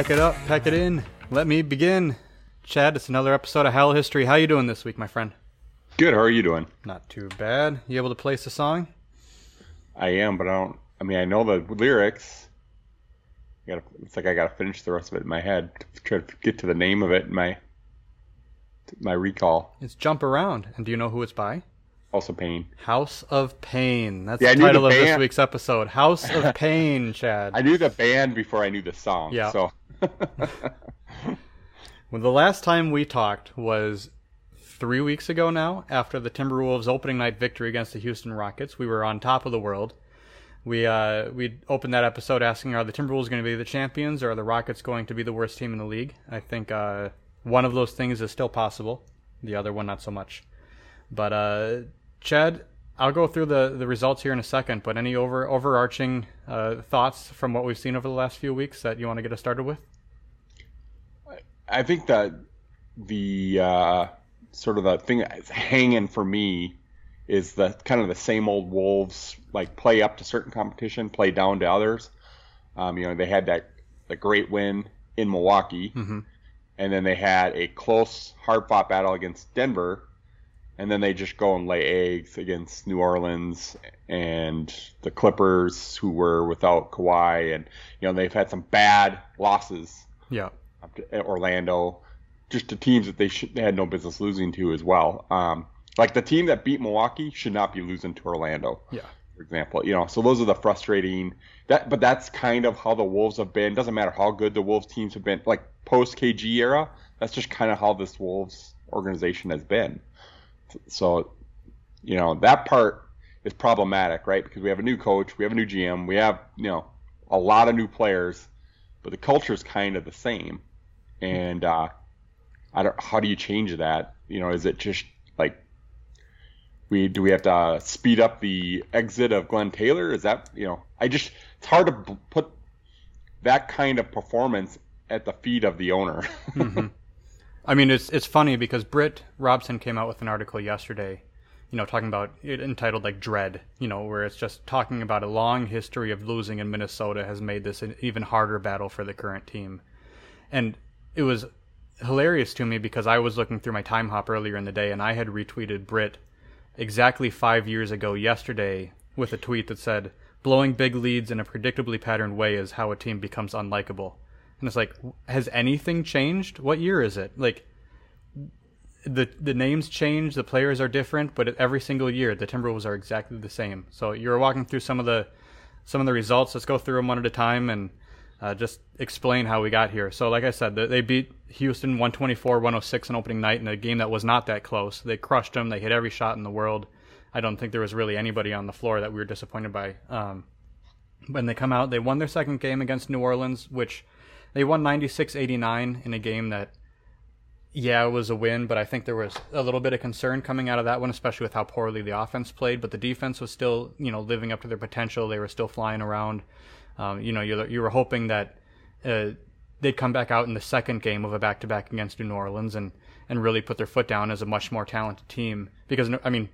Pack it up, pack it in. Let me begin. Chad, it's another episode of Hal History. How you doing this week, my friend? Good. How are you doing? Not too bad. You able to place the song? I am, but I don't. I mean, I know the lyrics. I gotta, it's like I gotta finish the rest of it in my head to try to get to the name of it in my my recall. It's Jump Around. And do you know who it's by? Also, pain. House of Pain. That's Yeah, the knew the title of this week's episode. House of Pain, Chad. I knew the band before I knew the song. Yeah. So Well, the last time we talked was three weeks ago now, after the Timberwolves opening night victory against the Houston Rockets. We were on top of the world. We uh, we opened that episode asking, are the Timberwolves going to be the champions, or are the Rockets going to be the worst team in the league? I think uh, one of those things is still possible. The other one, not so much. But uh, Chad, I'll go through the, the results here in a second. But any over overarching uh, thoughts from what we've seen over the last few weeks that you want to get us started with? I think that the uh, sort of the thing that's hanging for me is the kind of the same old Wolves like play up to certain competition, play down to others. Um, you know, they had that the great win in Milwaukee, Mhm. and then they had a close, hard-fought battle against Denver, and then they just go and lay eggs against New Orleans and the Clippers, who were without Kawhi, and you know they've had some bad losses Yeah. Up to Orlando, just to teams that they should they had no business losing to as well. Um, like the team that beat Milwaukee should not be losing to Orlando, Yeah. for example. You know, so those are the frustrating that, but that's kind of how the Wolves have been. Doesn't matter how good the Wolves teams have been, like post KG era. That's just kind of how this Wolves organization has been. So, you know, that part is problematic, right? Because we have a new coach, we have a new GM, we have you know a lot of new players, but the culture is kind of the same and uh, I don't. How do you change that? You know, is it just like we do we have to uh, speed up the exit of Glen Taylor? Is that you know? I just it's hard to put that kind of performance at the feet of the owner. I mean, it's it's funny because Britt Robson came out with an article yesterday, you know, talking about it entitled like "Dread," you know, where it's just talking about a long history of losing in Minnesota has made this an even harder battle for the current team, and it was hilarious to me because I was looking through my Timehop earlier in the day and I had retweeted Britt exactly five years ago yesterday with a tweet that said, "Blowing big leads in a predictably patterned way is how a team becomes unlikable." And it's like, has anything changed? What year is it? Like, the the names change, the players are different, but every single year the Timberwolves are exactly the same. So you're walking through some of the some of the results. Let's go through them one at a time and uh, just explain how we got here. So, like I said, they- beat Houston 124-106 on opening night in a game that was not that close. They crushed them. They hit every shot in the world. I don't think there was really anybody on the floor that we were disappointed by. Um, when they come out, they won their second game against New Orleans, which they won 96-89 in a game that yeah, it was a win, but I think there was a little bit of concern coming out of that one, especially with how poorly the offense played. But the defense was still, you know, living up to their potential. They were still flying around. Um, you know, you were hoping that uh, they'd come back out in the second game of a back-to-back against New Orleans and and really put their foot down as a much more talented team. Because I mean,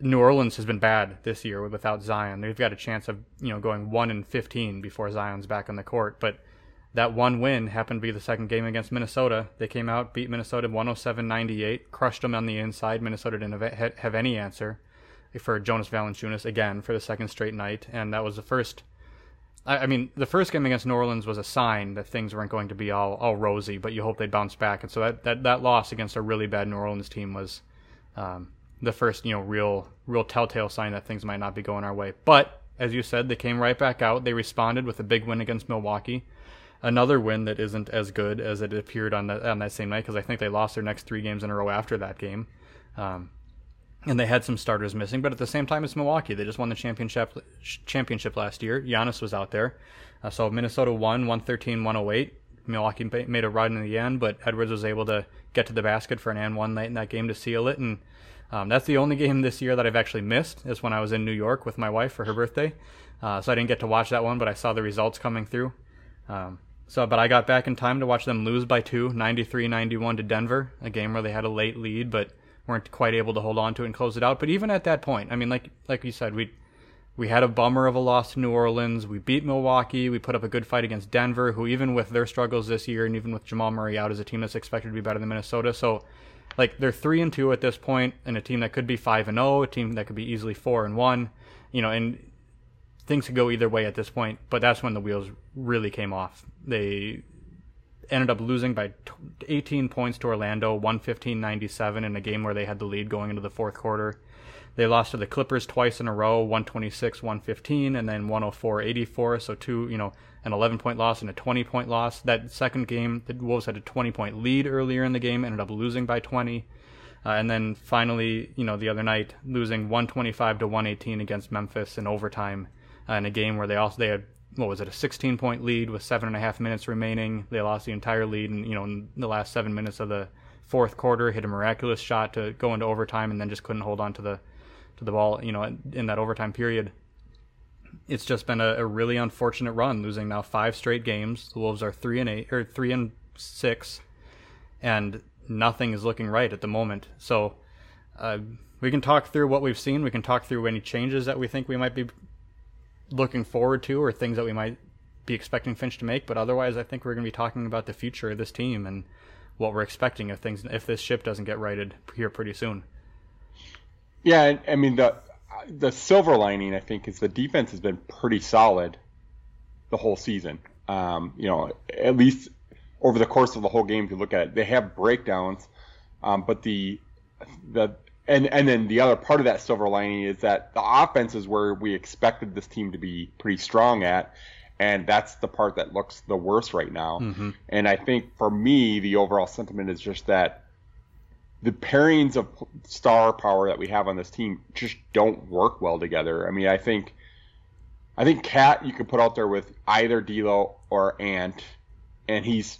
New Orleans has been bad this year without Zion. They've got a chance of you know going one and fifteen before Zion's back on the court, but that one win happened to be the second game against Minnesota. They came out, beat Minnesota 107-98, crushed them on the inside. Minnesota didn't have, have any answer for Jonas Valanciunas again for the second straight night, and that was the first. I, I mean, the first game against New Orleans was a sign that things weren't going to be all, all rosy, but you hope they'd bounce back. And so that, that, that loss against a really bad New Orleans team was um, the first, you know, real real telltale sign that things might not be going our way. But as you said, they came right back out. They responded with a big win against Milwaukee another win that isn't as good as it appeared on that on that same night because I think they lost their next three games in a row after that game, um, and they had some starters missing. But at the same time, it's Milwaukee. They just won the championship championship last year. Giannis was out there, uh, so Minnesota won 113-108. Milwaukee made a run in the end, but Edwards was able to get to the basket for an and one late in that game to seal it. And um, that's the only game this year that I've actually missed. Is when I was in New York with my wife for her birthday, uh, so I didn't get to watch that one, but I saw the results coming through. Um, so, but I got back in time to watch them lose by two, 93-91 to Denver, a game where they had a late lead, but weren't quite able to hold on to it and close it out. But even at that point, I mean, like like you said, we we had a bummer of a loss to New Orleans. We beat Milwaukee. We put up a good fight against Denver, who even with their struggles this year and even with Jamal Murray out, is a team that's expected to be better than Minnesota. So, like they're three and two at this point, and a team that could be five and zero, a team that could be easily four and one. You know, and things could go either way at this point. But that's when the wheels really came off. They ended up losing by 18 points to Orlando, 115-97 in a game where they had the lead going into the fourth quarter. They lost to the Clippers twice in a row, 126, 115, and then 104, 84. So two, you know, an 11 point loss and a 20 point loss. That second game, the Wolves had a 20 point lead earlier in the game, ended up losing by 20. Uh, and then finally, you know, the other night, losing 125 to 118 against Memphis in overtime uh, in a game where they also they had what was it a 16 point lead with seven and a half minutes remaining. They lost the entire lead, and you know, in the last seven minutes of the fourth quarter, hit a miraculous shot to go into overtime, and then just couldn't hold on to the to the ball, you know, in that overtime period. It's just been a, a, really unfortunate run, losing now five straight games. The Wolves are three and eight or three and six, and nothing is looking right at the moment. So uh, we can talk through what we've seen. We can talk through any changes that we think we might be looking forward to, or things that we might be expecting Finch to make. But otherwise, I think we're going to be talking about the future of this team and what we're expecting if things if this ship doesn't get righted here pretty soon. Yeah, I mean the the silver lining I think is the defense has been pretty solid the whole season. Um, you know, at least over the course of the whole game, if you look at it, they have breakdowns, um, but the the and and then the other part of that silver lining is that the offense is where we expected this team to be pretty strong at, and that's the part that looks the worst right now. Mm-hmm. And I think for me, the overall sentiment is just that the pairings of star power that we have on this team just don't work well together. I mean, I think I think Cat you could put out there with either D'Lo or Ant, and he's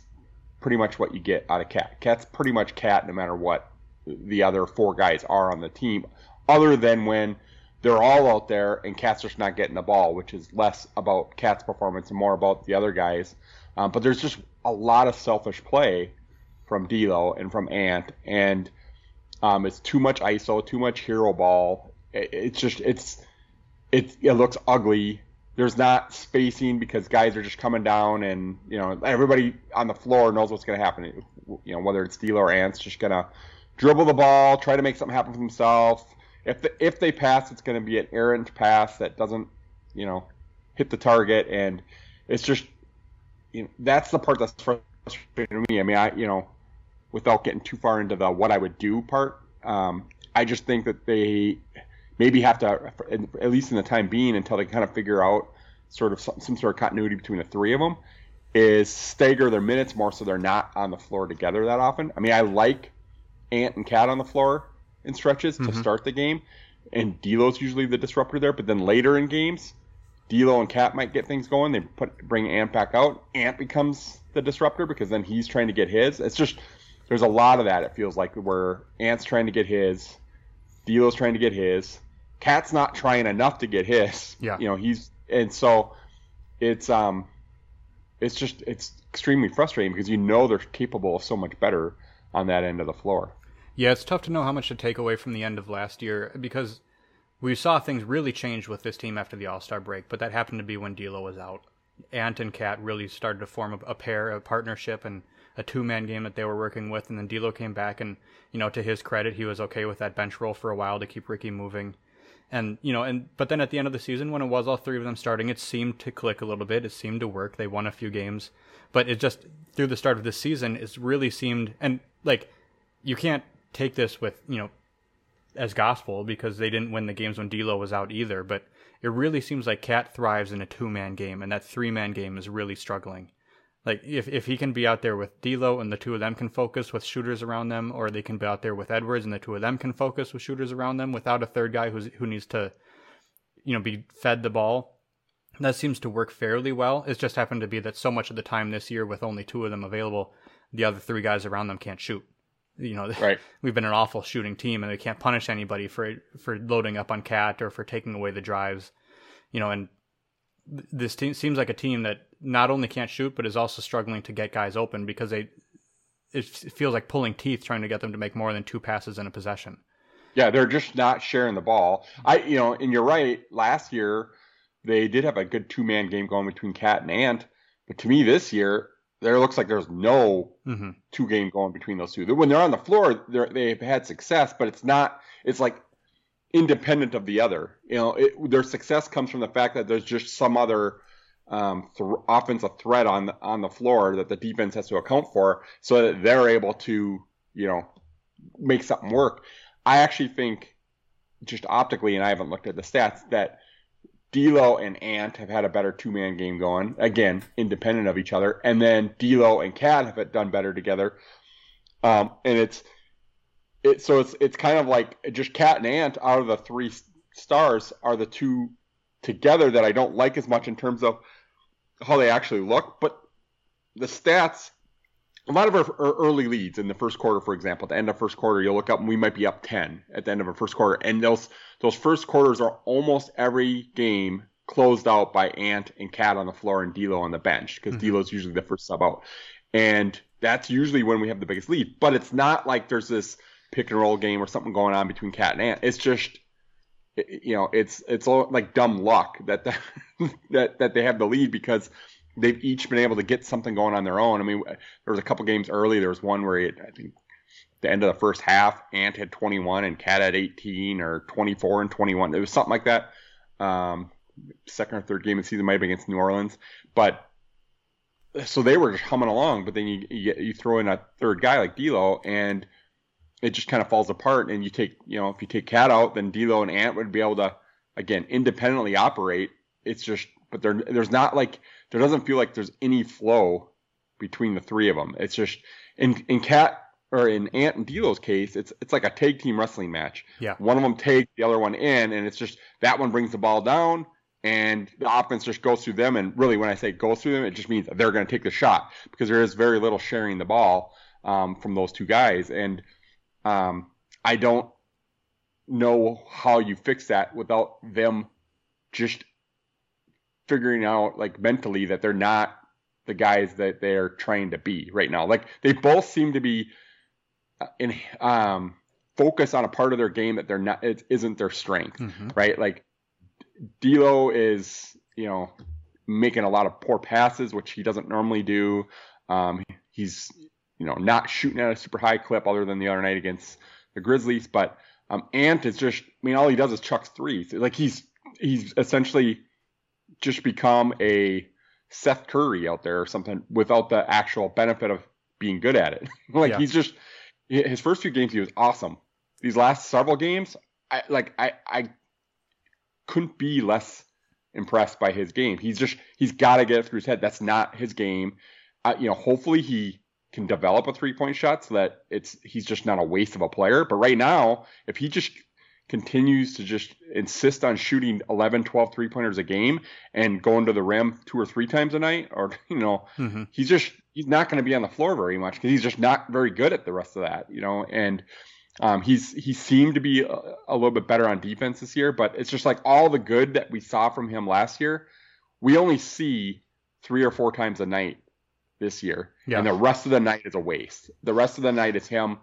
pretty much what you get out of Cat. Cat's pretty much Cat no matter what the other four guys are on the team, other than when they're all out there and Cat's just not getting the ball, which is less about Cat's performance and more about the other guys. Um, but there's just a lot of selfish play from D'Lo and from Ant, and um, it's too much ISO, too much hero ball. It, it's just it's it it looks ugly. There's not spacing because guys are just coming down, and you know everybody on the floor knows what's going to happen. You know whether it's D'Lo or Ant's just gonna dribble the ball, try to make something happen for themselves. If the, if they pass, it's going to be an errant pass that doesn't, you know, hit the target, and it's just, you know, that's the part that's frustrating to me. I mean, I, you know, without getting too far into the what I would do part. Um, I just think that they maybe have to, at least in the time being, until they kind of figure out sort of some, some sort of continuity between the three of them, is stagger their minutes more so they're not on the floor together that often. I mean, I like Ant and Cat on the floor in stretches mm-hmm. to start the game, and D'Lo's usually the disruptor there. But then later in games, D'Lo and Cat might get things going. They put bring Ant back out. Ant becomes the disruptor because then he's trying to get his. It's just there's a lot of that. It feels like where Ant's trying to get his, D'Lo's trying to get his, Cat's not trying enough to get his. Yeah. You know he's and so it's um it's just it's extremely frustrating because you know they're capable of so much better on that end of the floor. Yeah, it's tough to know how much to take away from the end of last year because we saw things really change with this team after the All Star break, but that happened to be when D'Lo was out. Ant and Cat really started to form a, a pair, a partnership, and a two man game that they were working with, and then D'Lo came back, and you know to his credit, he was okay with that bench role for a while to keep Ricky moving, and you know, and but then at the end of the season, when it was all three of them starting, it seemed to click a little bit. It seemed to work. They won a few games, but it just through the start of this season, it's really seemed and like you can't take this with you know as gospel because they didn't win the games when D'Lo was out either, but it really seems like Cat thrives in a two man game, and that three man game is really struggling. Like if if he can be out there with D'Lo and the two of them can focus with shooters around them, or they can be out there with Edwards and the two of them can focus with shooters around them without a third guy who's who needs to, you know, be fed the ball. That seems to work fairly well. It's just happened to be that so much of the time this year, with only two of them available, the other three guys around them can't shoot. You know, right. we've been an awful shooting team, and they can't punish anybody for for loading up on Cat or for taking away the drives. You know, and this team seems like a team that not only can't shoot but is also struggling to get guys open because they it feels like pulling teeth trying to get them to make more than two passes in a possession. Yeah, they're just not sharing the ball. I, you know, and you're right. Last year, they did have a good two man game going between Cat and Ant, but to me this year, there looks like there's no mm-hmm. two game going between those two. When they're on the floor, they've had success, but it's not. It's like independent of the other. You know, it, their success comes from the fact that there's just some other um, th- offensive threat on on the floor that the defense has to account for, so that they're able to, you know, make something work. I actually think, just optically, and I haven't looked at the stats, that D'Lo and Ant have had a better two man game going. Again, independent of each other, and then D'Lo and Cat have done better together. Um, and it's it so it's it's kind of like just Cat and Ant out of the three stars are the two together that I don't like as much in terms of how they actually look, but the stats. A lot of our, our early leads in the first quarter, for example, at the end of first quarter, you'll look up and we might be up ten at the end of a first quarter, and those those first quarters are almost every game closed out by Ant and Cat on the floor and D'Lo on the bench because mm-hmm. D'Lo's usually the first sub out, and that's usually when we have the biggest lead. But it's not like there's this pick and roll game or something going on between Cat and Ant. It's just you know it's it's all like dumb luck that the, that that they have the lead because they've each been able to get something going on their own. I mean, there was a couple games early. There was one where it, I think the end of the first half, Ant had 21 and Cat had 18 or 24 and 21. It was something like that. Um, second or third game of the season might been against New Orleans, but so they were just humming along. But then you you, you throw in a third guy like D'Lo and it just kind of falls apart. And you take, you know, if you take Cat out, then D'Lo and Ant would be able to, again, independently operate. It's just, but there, there's not like, there doesn't feel like there's any flow between the three of them. It's just in in Cat or in Ant and D'Lo's case, it's it's like a tag team wrestling match. Yeah. One of them takes the other one in, and it's just that one brings the ball down, and the offense just goes through them. And really, when I say goes through them, it just means they're going to take the shot because there is very little sharing the ball um, from those two guys. And um, I don't know how you fix that without them just figuring out like mentally that they're not the guys that they're trying to be right now. Like they both seem to be uh, in um focus on a part of their game that they're not it isn't their strength, mm-hmm. right? Like D'Lo is, you know, making a lot of poor passes, which he doesn't normally do. Um, he's you know, not shooting at a super high clip other than the other night against the Grizzlies. But um, Ant is just, I mean, all he does is chucks threes. Like he's he's essentially just become a Seth Curry out there or something without the actual benefit of being good at it. like yeah. he's just his first few games he was awesome. These last several games, I like I I couldn't be less impressed by his game. He's just he's got to get it through his head. That's not his game. Uh, you know, hopefully he can develop a three point shot so that it's he's just not a waste of a player. But right now, if he just continues to just insist on shooting 11, 12 three pointers a game and going to the rim two or three times a night, or, you know, mm-hmm. he's just, he's not going to be on the floor very much because he's just not very good at the rest of that, you know, and, um, he's he seemed to be a, a, little bit better on defense this year, but it's just like all the good that we saw from him last year, we only see three or four times a night this year. Yeah. And the rest of the night is a waste. The rest of the night is him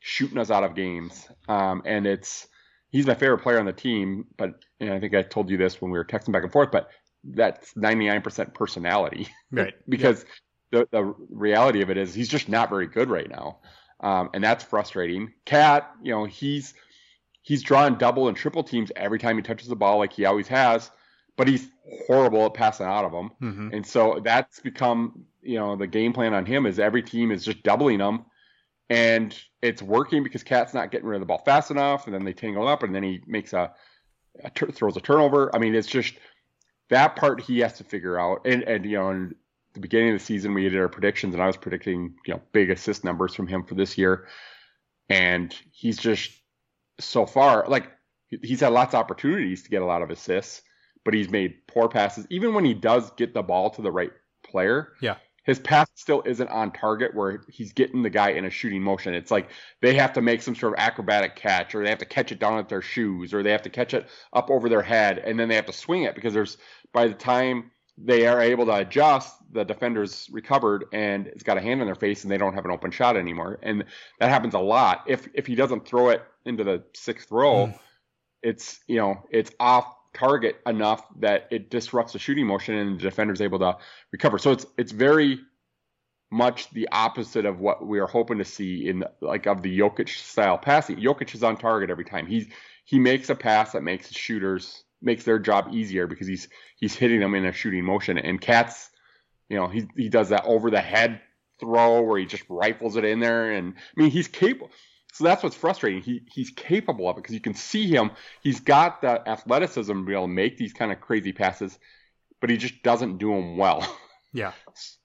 shooting us out of games. Um, and it's he's my favorite player on the team, but and I think I told you this when we were texting back and forth, but that's 99% personality. Right. because the, the reality of it is he's just not very good right now. Um, and that's frustrating. Cat, you know, he's he's drawing double and triple teams every time he touches the ball like he always has but he's horrible at passing out of them. Mm-hmm. And so that's become, you know, the game plan on him is every team is just doubling him. And it's working because Cat's not getting rid of the ball fast enough. And then they tangle up and then he makes a, a t- throws a turnover. I mean, it's just that part he has to figure out. And, and, you know, in the beginning of the season, we did our predictions and I was predicting, you know, big assist numbers from him for this year. And he's just so far, like, he's had lots of opportunities to get a lot of assists but he's made poor passes. Even when he does get the ball to the right player, yeah, his pass still isn't on target where he's getting the guy in a shooting motion. It's like they have to make some sort of acrobatic catch, or they have to catch it down at their shoes, or they have to catch it up over their head, and then they have to swing it because there's by the time they are able to adjust, the defenders recovered and it's got a hand on their face and they don't have an open shot anymore. And that happens a lot. If if he doesn't throw it into the sixth row, mm. it's you know it's off target enough that it disrupts the shooting motion and the defender's able to recover. So it's it's very much the opposite of what we are hoping to see in like of the Jokic style passing. Jokic is on target every time. He's he makes a pass that makes shooters makes their job easier because he's he's hitting them in a shooting motion. And KAT's, you know, he he does that over the head throw where he just rifles it in there. And I mean, he's capable. So that's what's frustrating. He he's capable of it because you can see him. He's got the athleticism to be able to make these kind of crazy passes, but he just doesn't do them well. Yeah.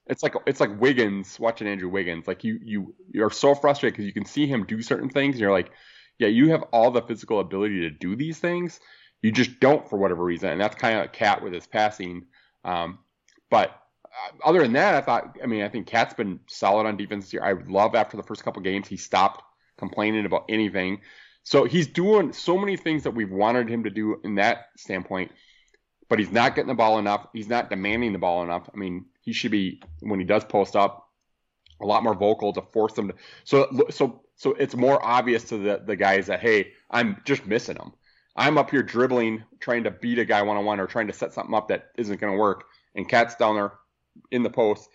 It's like it's like Wiggins watching Andrew Wiggins. Like you you you're so frustrated because you can see him do certain things, and you're like, yeah, you have all the physical ability to do these things, you just don't for whatever reason, and that's kind of a KAT with his passing. Um, but uh, other than that, I thought, I mean, I think Cat's been solid on defense this year. I love after the first couple games he stopped complaining about anything. So he's doing so many things that we've wanted him to do in that standpoint, but he's not getting the ball enough. He's not demanding the ball enough. I mean, he should be when he does post up a lot more vocal to force them to. So so so it's more obvious to the the guys that hey, I'm just missing them. I'm up here dribbling, trying to beat a guy one on one or trying to set something up that isn't going to work, and Cat's down there in the post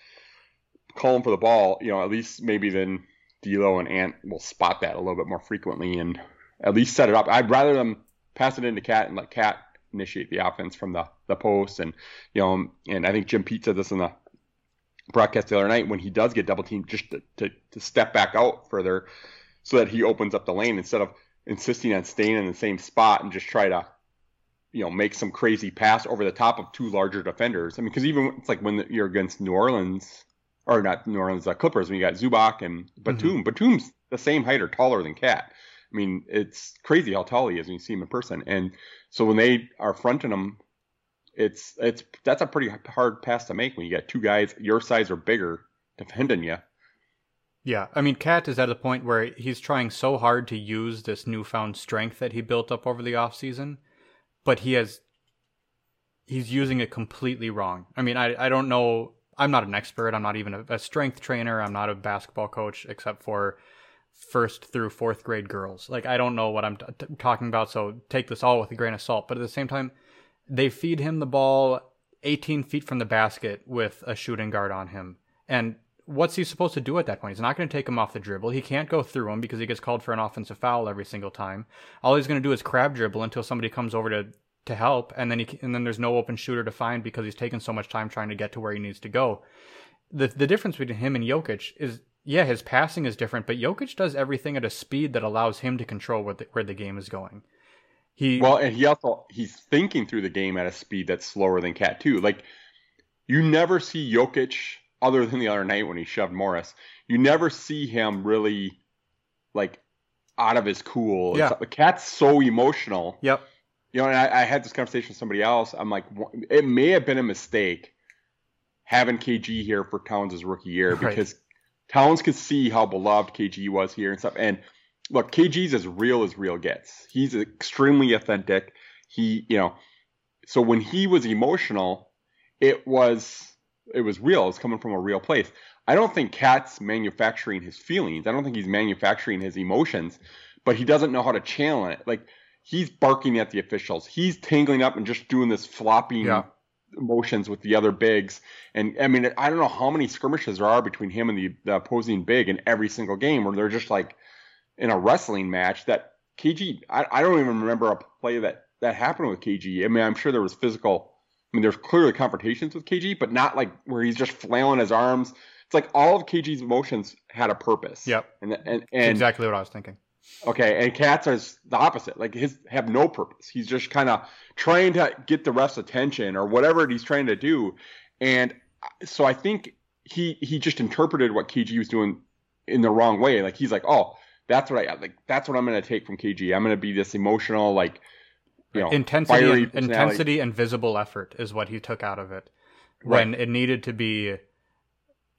calling for the ball. You know, at least maybe then D'Lo and Ant will spot that a little bit more frequently and at least set it up. I'd rather them pass it into KAT and let KAT initiate the offense from the the post, and you know, and I think Jim Pete said this in the broadcast the other night when he does get double teamed, just to, to, to step back out further so that he opens up the lane instead of insisting on staying in the same spot and just try to, you know, make some crazy pass over the top of two larger defenders. I mean, because even it's like when you're against New Orleans, or not New Orleans, uh, Clippers, when you got Zubac and Batum. Mm-hmm. Batum's the same height or taller than Cat. I mean, it's crazy how tall he is when you see him in person. And so when they are fronting him, it's it's that's a pretty hard pass to make when you got two guys your size or bigger defending you. Yeah, I mean, Cat is at a point where he's trying so hard to use this newfound strength that he built up over the off season, but he has he's using it completely wrong. I mean, I I don't know. I'm not an expert. I'm not even a, a strength trainer. I'm not a basketball coach, except for first through fourth grade girls. Like I don't know what I'm t- t- talking about, so take this all with a grain of salt. But at the same time, they feed him the ball 18 feet from the basket with a shooting guard on him, and what's he supposed to do at that point? He's not going to take him off the dribble. He can't go through him because he gets called for an offensive foul every single time. All he's going to do is crab dribble until somebody comes over to to help, and then he and then there's no open shooter to find because he's taken so much time trying to get to where he needs to go. The the difference between him and Jokic is yeah, his passing is different, but Jokic does everything at a speed that allows him to control where the, where the game is going. He well, and he also he's thinking through the game at a speed that's slower than Cat too. Like you never see Jokic other than the other night when he shoved Morris, you never see him really like out of his cool. Yeah. The KAT's so emotional. Yep. You know, and I, I, had this conversation with somebody else. I'm like, it may have been a mistake having KG here for Towns' rookie year right. because Towns could see how beloved KG was here and stuff. And look, KG's as real as real gets. He's extremely authentic. He, you know, so when he was emotional, it was it was real. It's coming from a real place. I don't think KAT's manufacturing his feelings. I don't think he's manufacturing his emotions, but he doesn't know how to channel it. Like he's barking at the officials. He's tangling up and just doing this flopping yeah. motions with the other bigs. And I mean, I don't know how many skirmishes there are between him and the, the opposing big in every single game where they're just like in a wrestling match that KG. I, I don't even remember a play that that happened with KG. I mean, I'm sure there was physical I mean, there's clearly confrontations with KG, but not like where he's just flailing his arms. It's like all of KG's motions had a purpose. Yep. And and, and exactly what I was thinking. Okay, and KAT's is the opposite. Like his have no purpose. He's just kind of trying to get the ref's attention or whatever he's trying to do. And so I think he he just interpreted what KG was doing in the wrong way. Like he's like, oh, that's what I like. That's what I'm going to take from KG. I'm going to be this emotional like you know, intensity, and, intensity and visible effort is what he took out of it. When right. it needed to be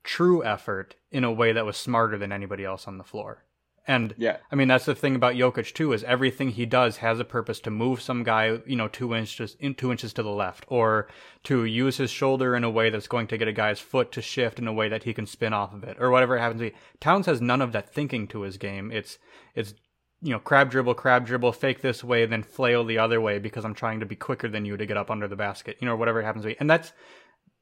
true effort in a way that was smarter than anybody else on the floor. And Yeah. I mean, that's the thing about Jokic too is everything he does has a purpose to move some guy, you know, two inches in two inches to the left, or to use his shoulder in a way that's going to get a guy's foot to shift in a way that he can spin off of it, or whatever it happens to be. Towns has none of that thinking to his game. It's it's you know, crab dribble, crab dribble, fake this way, then flail the other way because I'm trying to be quicker than you to get up under the basket, you know, whatever it happens to be. And that's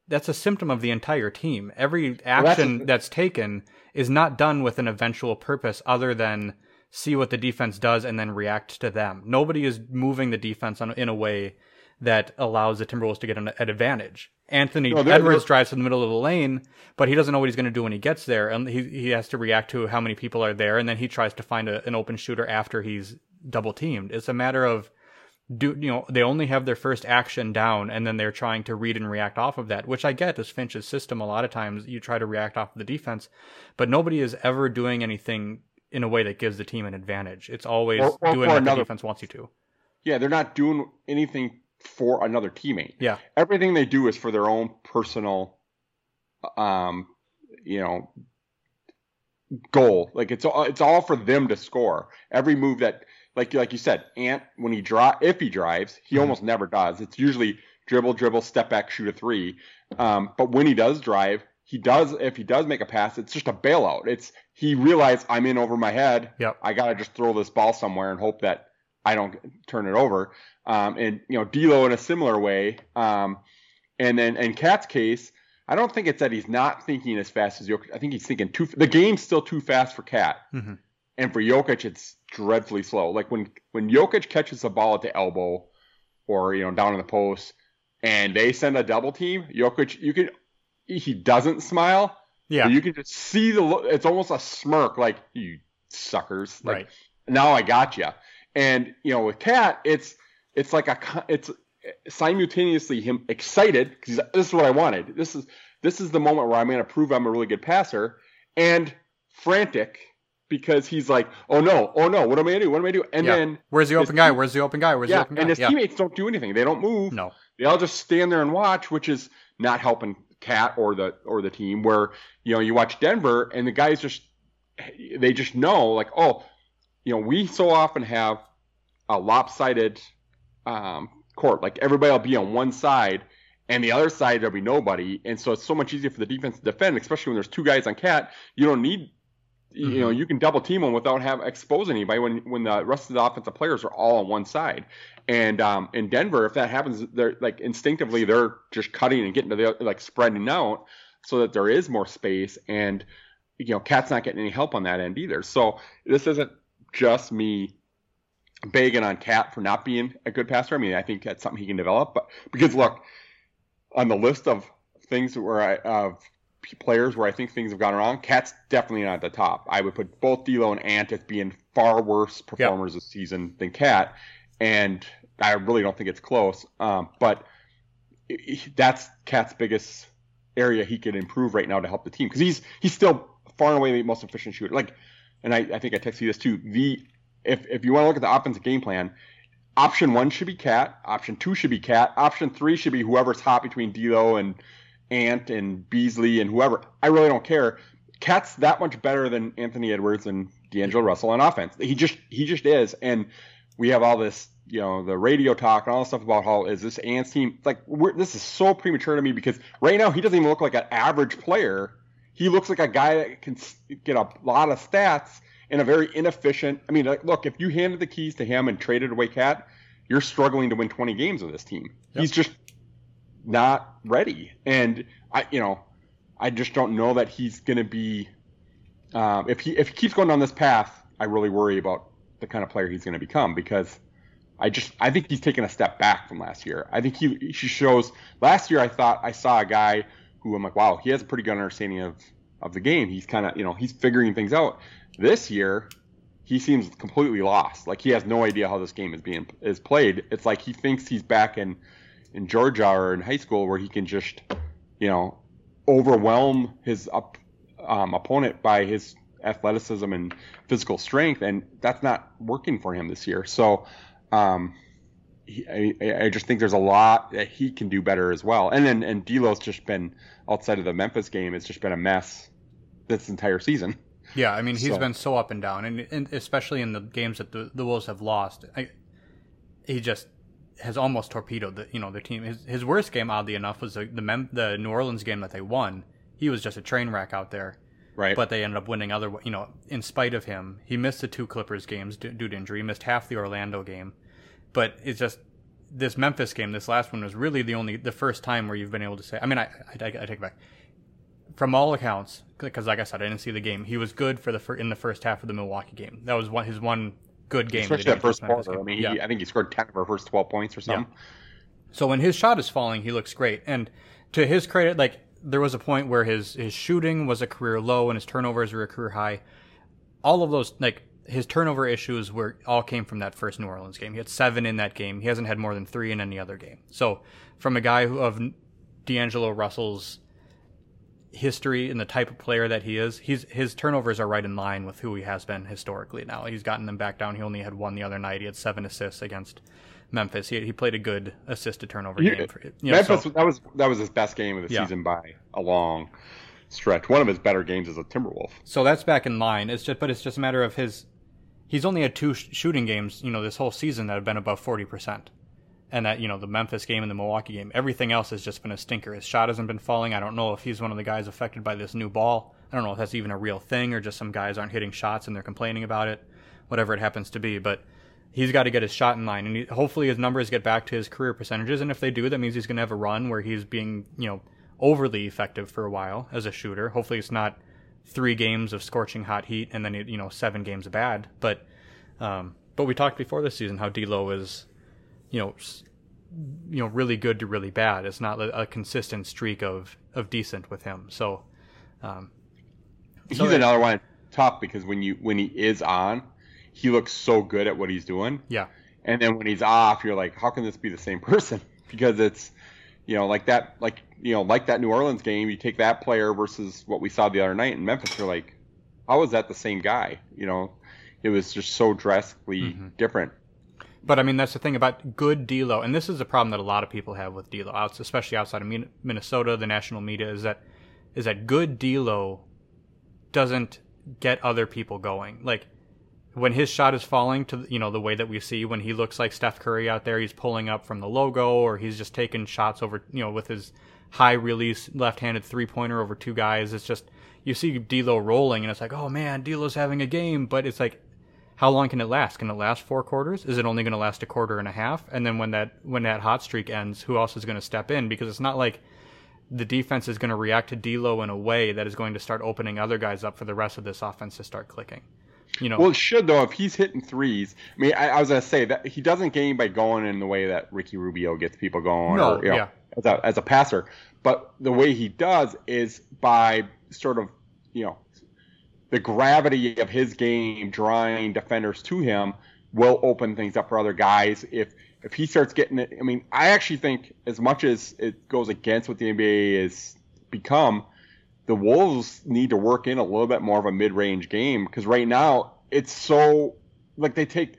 that's a symptom of the entire team. Every that's- action that's taken is not done with an eventual purpose other than see what the defense does and then react to them. Nobody is moving the defense on, in a way that allows the Timberwolves to get an, an advantage. Anthony No, they're- Edwards they're- drives to the middle of the lane, but he doesn't know what he's going to do when he gets there, and he he has to react to how many people are there, and then he tries to find a, an open shooter after he's double teamed. It's a matter of do you know they only have their first action down and then they're trying to read and react off of that which i get is finch's system a lot of times you try to react off of the defense but nobody is ever doing anything in a way that gives the team an advantage it's always Or- or doing what another- the defense wants you to Yeah, they're not doing anything for another teammate. yeah Everything they do is for their own personal, um, you know, goal. Like it's all it's all for them to score. Every move that, like like you said, Ant when he draw if he drives, he Mhm. almost never does. It's usually dribble, dribble, step back, shoot a three. Um, but when he does drive, he does. If he does make a pass, it's just a bailout. It's he realized I'm in over my head. Yep. I gotta just throw this ball somewhere and hope that I don't turn it over. Um, and you know, D'Lo in a similar way. Um, and then in Cat's case, I don't think it's that he's not thinking as fast as Jokic. I think he's thinking too. The game's still too fast for Cat, Mhm. And for Jokic, it's dreadfully slow. Like when when Jokic catches the ball at the elbow, or you know down in the post, and they send a double team, Jokic, you can he doesn't smile. yeah you can just see the. look It's almost a smirk, like you suckers. Like, right now I got you. And you know, with Cat, it's it's like a it's simultaneously him excited because this is what I wanted. This is this is the moment where I'm going to prove I'm a really good passer, and frantic because he's like, oh no, oh no, what am I going to do? What am I going to do? And Yeah. then where's the open guy where's the open guy where's the open guy and his yeah teammates don't do anything. They don't move. no They all just stand there and watch, which is not helping Cat or the or the team. Where you know you watch Denver and the guys just they just know like oh you know we so often have a lopsided um, court like everybody will be on one side and the other side there'll be nobody and so it's so much easier for the defense to defend especially when there's two guys on Cat you don't need you know you can double team them without have expose anybody when when the rest of the offensive players are all on one side and um, in Denver, if that happens, they're like instinctively they're just cutting and getting to the like spreading out so that there is more space. And you know, Cat's not getting any help on that end either. So this isn't just me begging on Cat for not being a good passer. I mean, I think that's something he can develop. But because look, on the list of things where I of players where I think things have gone wrong, Cat's definitely not at the top. I would put both D'Lo and Ant as being far worse performers this season than Cat and I really don't think it's close. Um, but that's Cat's biggest area he could improve right now to help the team because he's he's still far and away the most efficient shooter. Like, and I, I think I texted you this too. The if if you want to look at the offensive game plan, option one should be Cat, option two should be Cat, option three should be whoever's hot between D'Lo and Ant and Beasley and whoever. I really don't care. Cat's that much better than Anthony Edwards and D'Angelo Russell on offense. He just he just is, and we have all this, you know, the radio talk and all this stuff about how is this Ant's team like we're, this is so premature to me because right now he doesn't even look like an average player. He looks like a guy that can get a lot of stats in a very inefficient. I mean, like, look, if you handed the keys to him and traded away Cat, you're struggling to win 20 games with this team. Yep. He's just not ready, and I, you know, I just don't know that he's going to be. Um, if he if he keeps going down this path, I really worry about the kind of player he's going to become because I just I think he's taken a step back from last year. I think he he shows last year I thought I saw a guy who I'm like wow he has a pretty good understanding of of the game. He's kind of you know he's figuring things out. This year he seems completely lost. Like he has no idea how this game is being is played. It's like he thinks he's back in in Georgia or in high school where he can just you know overwhelm his up, um, opponent by his athleticism and physical strength, and that's not working for him this year. So, um, he, I, I just think there's a lot that he can do better as well. And then and D'Lo's just been outside of the Memphis game, it's just been a mess this entire season. Yeah, I mean he's So- been so up and down, and, and especially in the games that the, the Wolves have lost, I, he just has almost torpedoed the you know the team. His his worst game, oddly enough, was the the, Mem- the New Orleans game that they won. He was just a train wreck out there, right? but they ended up winning. Other you know, in spite of him, he missed the two Clippers games due, due to injury. He missed half the Orlando game, but it's just this Memphis game. This last one was really the only the first time where you've been able to say. I mean, I I, I take it back. From all accounts, because like I said, I didn't see the game. He was good for the fir- in the first half of the Milwaukee game. That was one his one good game. Especially that first quarter. I mean, he, yeah. I think he scored ten of our first twelve points or something. So when his shot is falling, he looks great. And to his credit, like there was a point where his his shooting was a career low and his turnovers were a career high. All of those like his turnover issues were all came from that first New Orleans game. He had seven in that game. He hasn't had more than three in any other game. So from a guy who, of D'Angelo Russell's history and the type of player that he is, he's his turnovers are right in line with who he has been historically. Now he's gotten them back down. He only had one the other night. He had seven assists against Memphis. He, he played a good assist to turnover game. For, you know, Memphis so- that was that was his best game of the Yeah. season by a long stretch. One of his better games as a Timberwolf. So that's back in line. It's just, but it's just a matter of his. He's only had two sh- shooting games, you know, this whole season that have been above forty percent, and that you know the Memphis game and the Milwaukee game. Everything else has just been a stinker. His shot hasn't been falling. I don't know if he's one of the guys affected by this new ball. I don't know if that's even a real thing or just some guys aren't hitting shots and they're complaining about it, whatever it happens to be. But he's got to get his shot in line, and he, hopefully his numbers get back to his career percentages. And if they do, that means he's going to have a run where he's being, you know, overly effective for a while as a shooter. Hopefully, it's not three games of scorching hot heat and then you know seven games bad. But um, but we talked before this season how D'Lo is, you know, you know, really good to really bad. It's not a, consistent streak of of decent with him. So. Um, He's So- another one tough because when you when he is on, he looks so good at what he's doing. yeah, And then when he's off, you're like, how can this be the same person? Because it's, you know, like that, like you know, like that New Orleans game. You take that player versus what we saw the other night in Memphis. You're like, how is that the same guy? You know, it was just so drastically different. But I mean, that's the thing about good D'Lo, and this is a problem that a lot of people have with D'Lo, especially outside of Minnesota. The national media is that is that good D'Lo doesn't get other people going. Like when his shot is falling to you know the way that we see when he looks like Steph Curry out there, he's pulling up from the logo, or he's just taking shots over you know with his high release left-handed three-pointer over two guys. It's just you see D'Lo rolling, and it's like, oh man, D'Lo's having a game, but it's like how long can it last? Can it last four quarters? Is it only going to last a quarter and a half? And then when that when that hot streak ends, who else is going to step in? Because it's not like the defense is going to react to D'Lo in a way that is going to start opening other guys up for the rest of this offense to start clicking. You know, Well, it should though. If he's hitting threes, I mean, I, I was gonna say that he doesn't gain by going in the way that Ricky Rubio gets people going. No, or, you know, yeah. As a as a passer, but the way he does is by sort of, you know, the gravity of his game drawing defenders to him will open things up for other guys. If if he starts getting it, I mean, I actually think as much as it goes against what the NBA has become, the Wolves need to work in a little bit more of a mid-range game because right now it's so like they take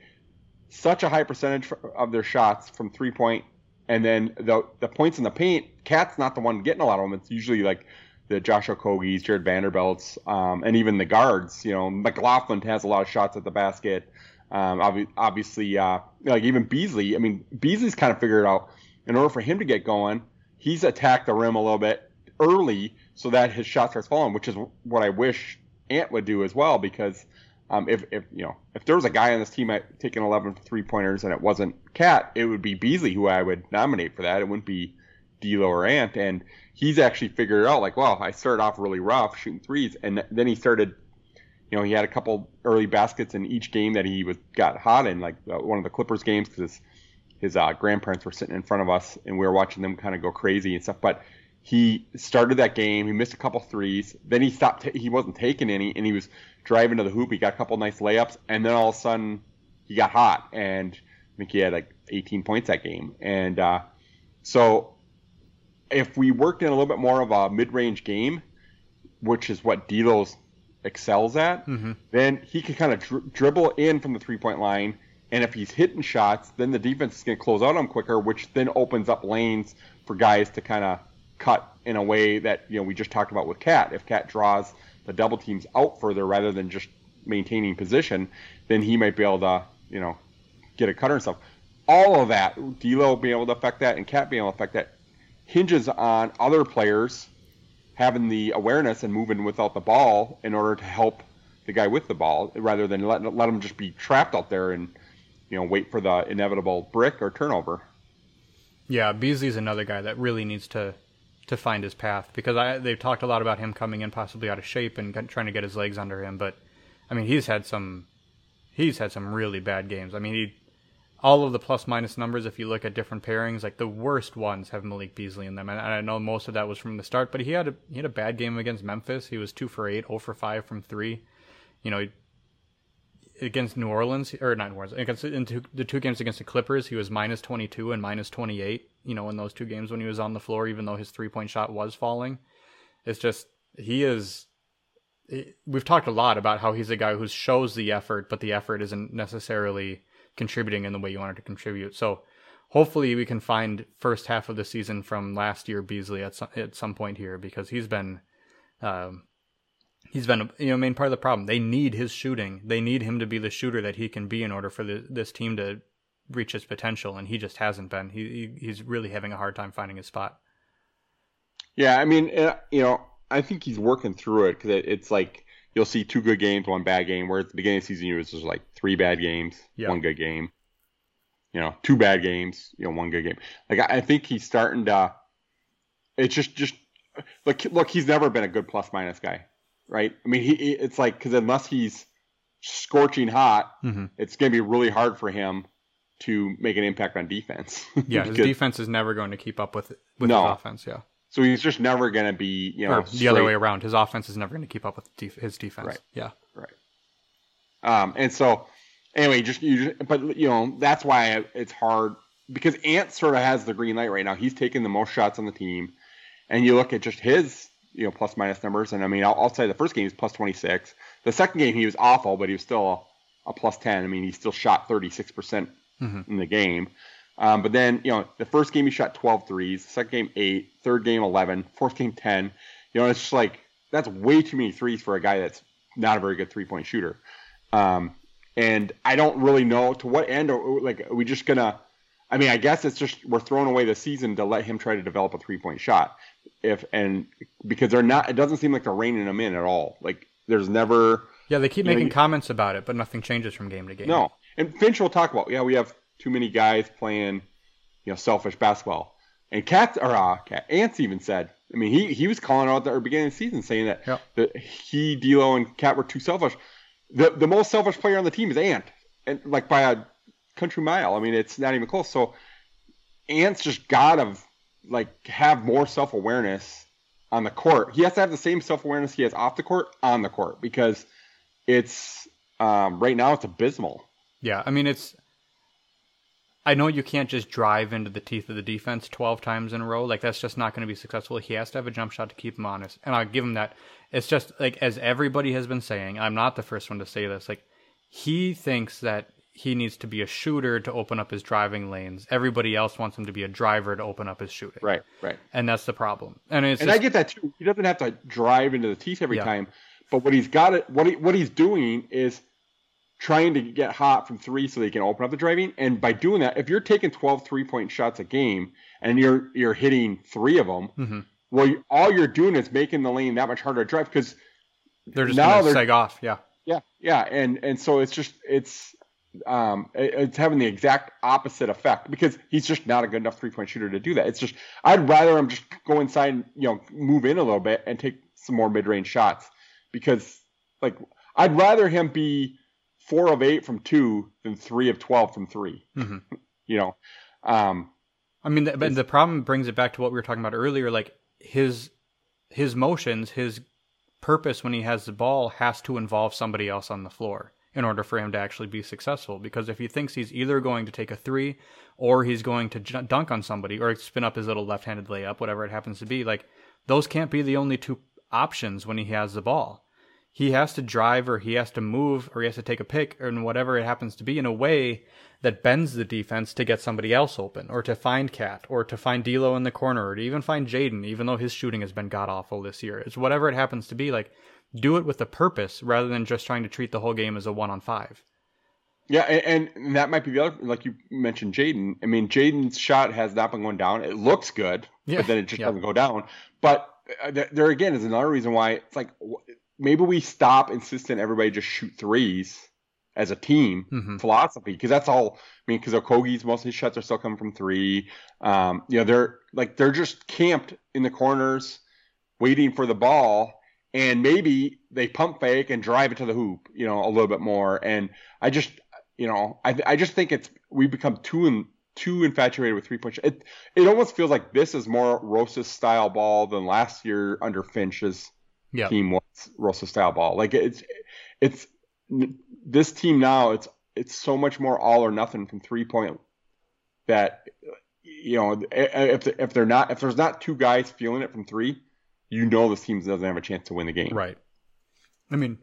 such a high percentage of their shots from three point, and then the the points in the paint. Cat's not the one getting a lot of them. It's usually like the Josh Okogie's, Jarred Vanderbilt's, um, and even the guards. You know, McLaughlin has a lot of shots at the basket. Um, obvi- obviously, uh, like even Beasley. I mean, Beasley's kind of figured out in order for him to get going, he's attacked the rim a little bit early so that his shot starts falling, which is what I wish Ant would do as well. Because um, if, if you know if there was a guy on this team taking 11 three pointers and it wasn't Cat, it would be Beasley who I would nominate for that. It wouldn't be D'Lo or Ant. And he's actually figured it out. Like, well, I started off really rough shooting threes, and then he started. You know, he had a couple early baskets in each game that he was got hot in, like uh, one of the Clippers games, because his, his uh, grandparents were sitting in front of us, and we were watching them kind of go crazy and stuff. But he started that game. He missed a couple threes. Then he stopped. ta- he wasn't taking any, and he was driving to the hoop. He got a couple nice layups, and then all of a sudden he got hot, and I think he had like 18 points that game. And uh, so if we worked in a little bit more of a mid-range game, which is what D'Lo's excels at, mm-hmm. then he can kind of dri- dribble in from the three-point line. And if he's hitting shots, then the defense is going to close out on him quicker, which then opens up lanes for guys to kind of cut in a way that you know we just talked about with Cat. If Cat draws the double teams out further rather than just maintaining position, then he might be able to, you know, get a cutter and stuff. All of that, D'Lo being able to affect that and Cat being able to affect that, hinges on other players having the awareness and moving without the ball in order to help the guy with the ball, rather than let let him just be trapped out there and you know wait for the inevitable brick or turnover. Yeah, Beasley's another guy that really needs to to find his path because I they've talked a lot about him coming in possibly out of shape and trying to get his legs under him, but I mean he's had some he's had some really bad games. I mean he all of the plus minus numbers if you look at different pairings like the worst ones have Malik Beasley in them and I know most of that was from the start, but he had a he had a bad game against Memphis. He was 2 for 8, 0 for 5 from 3. You know, against New Orleans or not New Orleans against in the two games against the Clippers, he was minus 22 and minus 28. You know, in those two games when he was on the floor, even though his three point shot was falling, it's just he is. we've talked a lot about how he's a guy who shows the effort, but the effort isn't necessarily contributing in the way you wanted to contribute. So hopefully we can find first half of the season from last year Beasley at some, at some point here because he's been um, he's been you know main part of the problem. They need his shooting. They need him to be the shooter that he can be in order for the, this team to reach his potential, and he just hasn't been. He, he he's really having a hard time finding his spot. Yeah, I mean, uh, you know, I think he's working through it because it's like you'll see two good games, one bad game. Where at the beginning of the season, it was just like three bad games, yeah. one good game. You know, two bad games, you know, one good game. Like I, I think he's starting to. It's just just look look. He's never been a good plus minus guy right? I mean, he it's like because unless he's scorching hot, mm-hmm. it's going to be really hard for him to make an impact on defense. yeah, his defense is never going to keep up with with no. his offense. Yeah. So he's just never going to be, you know, or the other way around. His offense is never going to keep up with def- his defense. Right. Yeah. Right. Um, and so, anyway, just you, just, but you know, that's why it's hard because Ant sort of has the green light right now. He's taking the most shots on the team, and you look at just his you know plus minus numbers. And I mean, I'll, I'll say the first game was plus 26. The second game he was awful, but he was still a, a plus 10. I mean, he still shot 36 percent mm-hmm. in the game. Um, but then you know the first game he shot 12 threes, second game eight, third game 11, fourth game 10. You know, it's just like that's way too many threes for a guy that's not a very good three point shooter. Um, and I don't really know to what end. Or like, are we just gonna? I mean, I guess it's just we're throwing away the season to let him try to develop a three point shot if and because they're not. It doesn't seem like they're reining them in at all. Like there's never. Yeah, they keep making know, comments about it, but nothing changes from game to game. No, and Finch will talk about. Yeah, we have too many guys playing, you know, selfish basketball. And Cat or uh, Cat, Ants even said. I mean, he he was calling out at the beginning of the season saying that yep. that he, D'Lo, and Cat were too selfish. The the most selfish player on the team is Ant, and like by a country mile. I mean, it's not even close. So Ant's just gotta like have more self awareness on the court. He has to have the same self awareness he has off the court on the court because it's um, right now it's abysmal. Yeah, I mean it's. I know you can't just drive into the teeth of the defense 12 times in a row. Like that's just not going to be successful. He has to have a jump shot to keep him honest. And I'll give him that. It's just like as everybody has been saying, I'm not the first one to say this. Like he thinks that he needs to be a shooter to open up his driving lanes. Everybody else wants him to be a driver to open up his shooting. Right, right. And that's the problem. And it's and just, I get that too. He doesn't have to drive into the teeth every yeah. time, but what he's got it, what he, what he's doing is trying to get hot from three so they can open up the driving. And by doing that, if you're taking 12 three point shots a game and you're you're hitting three of them, mm-hmm. well, you, all you're doing is making the lane that much harder to drive because they're just now they're seg off. Yeah. Yeah, yeah, and and so it's just it's um, it's having the exact opposite effect because he's just not a good enough three point shooter to do that. It's just I'd rather him just go inside and you know move in a little bit and take some more mid range shots because like I'd rather him be four of eight from two than three of twelve from 3 mm-hmm. you know, um, I mean, the, but the problem brings it back to what we were talking about earlier. Like his his motions, his purpose when he has the ball has to involve somebody else on the floor in order for him to actually be successful. Because if he thinks he's either going to take a three or he's going to j- dunk on somebody or spin up his little left handed layup, whatever it happens to be, like those can't be the only two options when he has the ball. He has to drive or he has to move or he has to take a pick or whatever it happens to be in a way that bends the defense to get somebody else open or to find Cat or to find D'Lo in the corner or to even find Jaden, even though his shooting has been god awful this year. It's whatever it happens to be. Like do it with a purpose rather than just trying to treat the whole game as a one on five. Yeah, and, and that might be the other, like you mentioned, Jaden. I mean, Jaden's shot has not been going down. It looks good, yeah. but then it just yeah. doesn't go down. But uh, there again is another reason why it's like maybe we stop insisting everybody just shoot threes as a team mm-hmm. philosophy because that's all. I mean, because Okogie's most of his shots are still coming from three. Um, you know, they're like they're just camped in the corners, waiting for the ball, and maybe they pump fake and drive it to the hoop. You know, a little bit more. And I just, you know, I I just think it's we become too in, too infatuated with three point. It it almost feels like this is more Rosas style ball than last year under Finch's yep. team was Russell style ball. Like it's it's this team now. It's it's so much more all or nothing from three point that you know if if they're not if there's not two guys feeling it from three, you know this team doesn't have a chance to win the game. Right. I mean,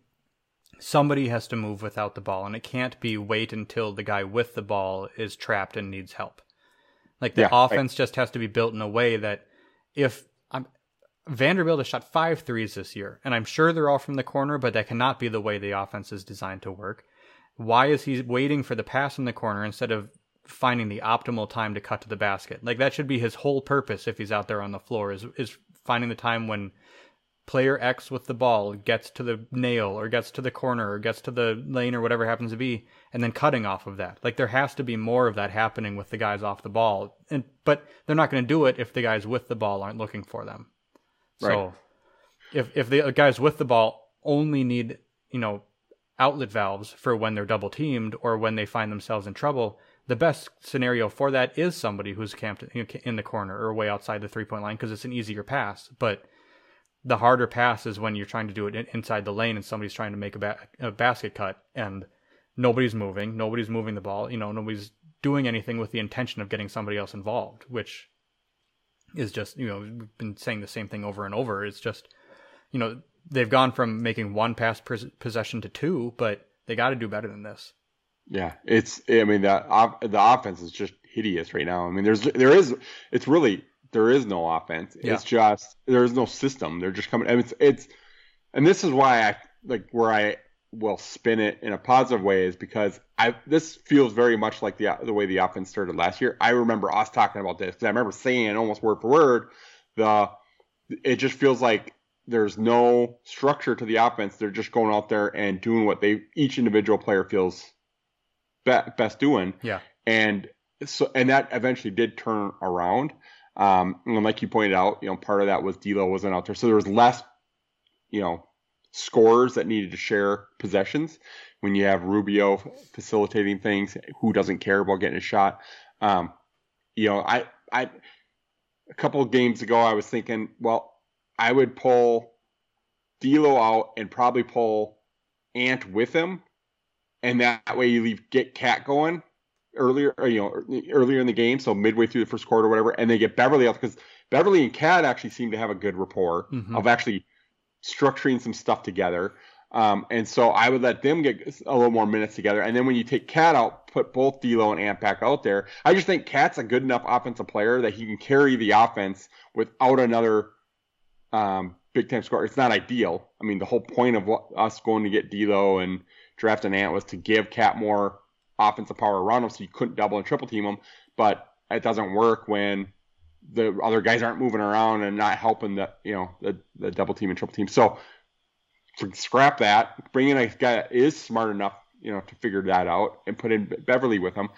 somebody has to move without the ball, and it can't be wait until the guy with the ball is trapped and needs help. Like the yeah, offense just has to be built in a way that if I'm Vanderbilt has shot five threes this year, and I'm sure they're all from the corner, but that cannot be the way the offense is designed to work. Why is he waiting for the pass in the corner instead of finding the optimal time to cut to the basket? Like that should be his whole purpose if he's out there on the floor is is finding the time when player X with the ball gets to the nail or gets to the corner or gets to the lane or whatever happens to be, and then cutting off of that. Like there has to be more of that happening with the guys off the ball, and but they're not going to do it if the guys with the ball aren't looking for them. Right. So if if the guys with the ball only need you know outlet valves for when they're double teamed or when they find themselves in trouble. The best scenario for that is somebody who's camped in the corner or way outside the three point line because it's an easier pass. But the harder pass is when you're trying to do it inside the lane and somebody's trying to make a, ba- a basket cut and nobody's moving, nobody's moving the ball, you know, nobody's doing anything with the intention of getting somebody else involved, which is just, you know, we've been saying the same thing over and over. It's just, you know, they've gone from making one pass possession to two, but they got to do better than this. Yeah, it's. I mean, the the offense is just hideous right now. I mean, there's there is. It's really there is no offense. Yeah. It's just there is no system. They're just coming. And it's it's, and this is why I like where I will spin it in a positive way is because I this feels very much like the the way the offense started last year. I remember us talking about this because I remember saying almost word for word the it just feels like there's no structure to the offense. They're just going out there and doing what they each individual player feels be, best doing. Yeah. And so and that eventually did turn around. Um, and like you pointed out, you know, part of that was D'Lo wasn't out there, so there was less, you know, scorers that needed to share possessions. When you have Rubio facilitating things, who doesn't care about getting a shot? Um, you know, I, I, a couple of games ago, I was thinking, well, I would pull D'Lo out and probably pull Ant with him, and that way you leave get Cat going earlier, you know, earlier in the game, so midway through the first quarter, or whatever, and they get Beverley out because Beverley and Cat actually seem to have a good rapport mm-hmm. of actually structuring some stuff together. Um, and so I would let them get a little more minutes together. And then when you take Cat out, put both D'Lo and Ant back out there. I just think Cat's a good enough offensive player that he can carry the offense without another um, big time scorer. It's not ideal. I mean, the whole point of what, us going to get D'Lo and drafting Ant was to give Cat more offensive power around him so you couldn't double and triple team him. But it doesn't work when the other guys aren't moving around and not helping the you know the, the double team and triple team. So scrap that. Bring in a guy that is smart enough you know to figure that out and put in Beverley with him,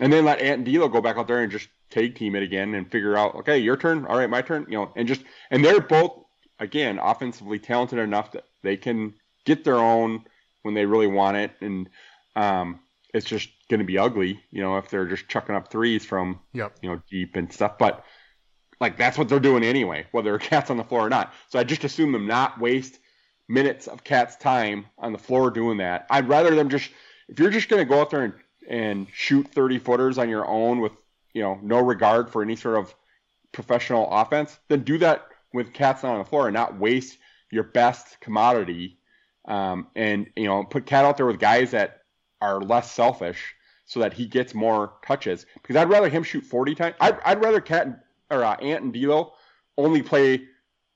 and then let Ant and D'Lo go back out there and just tag team it again and figure out okay your turn, all right my turn, you know, and just and they're both again offensively talented enough that they can get their own when they really want it and um, it's just going to be ugly, you know, if they're just chucking up threes from, yep. you know, deep and stuff. But like that's what they're doing anyway, whether Cat's on the floor or not. So I just assume them not waste minutes of Cat's time on the floor doing that. I'd rather them just, if you're just going to go out there and, and shoot 30 footers on your own with, you know, no regard for any sort of professional offense, then do that with Cat's on the floor and not waste your best commodity. Um, and, you know, put Cat out there with guys that are less selfish so that he gets more touches. Because I'd rather him shoot 40 times. I'd, I'd rather Cat or uh, Ant and D'Lo only play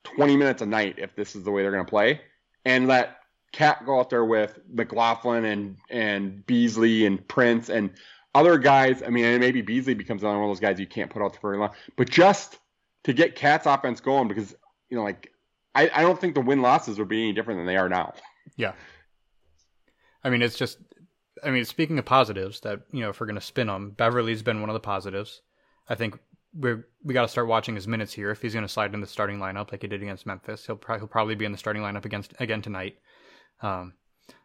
20 minutes a night if this is the way they're going to play, and let Cat go out there with McLaughlin and and Beasley and Prince and other guys. I mean, maybe Beasley becomes another one of those guys you can't put out the very long, but just to get Cat's offense going because you know, like I, I don't think the win losses would be any different than they are now. Yeah. I mean, it's just. I mean, speaking of positives, that you know, if we're going to spin them, Beverley's been one of the positives. I think we're we got to start watching his minutes here. If he's going to slide in the starting lineup like he did against Memphis, he'll, pro- he'll probably be in the starting lineup against again tonight. Um,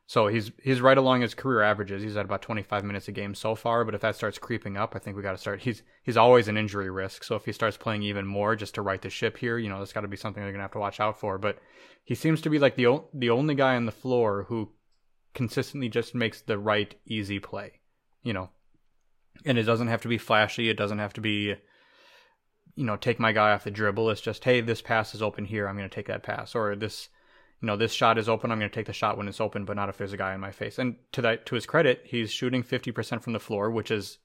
so he's he's right along his career averages. He's at about 25 minutes a game so far. But if that starts creeping up, I think we got to start. He's he's always an injury risk. So if he starts playing even more just to right the ship here, you know, that's got to be something they're gonna have to watch out for. But he seems to be like the o- the only guy on the floor who consistently just makes the right easy play. You know, and it doesn't have to be flashy. It doesn't have to be you know, take my guy off the dribble. It's just, hey, this pass is open here. I'm going to take that pass. Or this, you know, this shot is open. I'm going to take the shot when it's open, but not if there's a guy in my face. And to that, to his credit, he's shooting 50% from the floor, which is,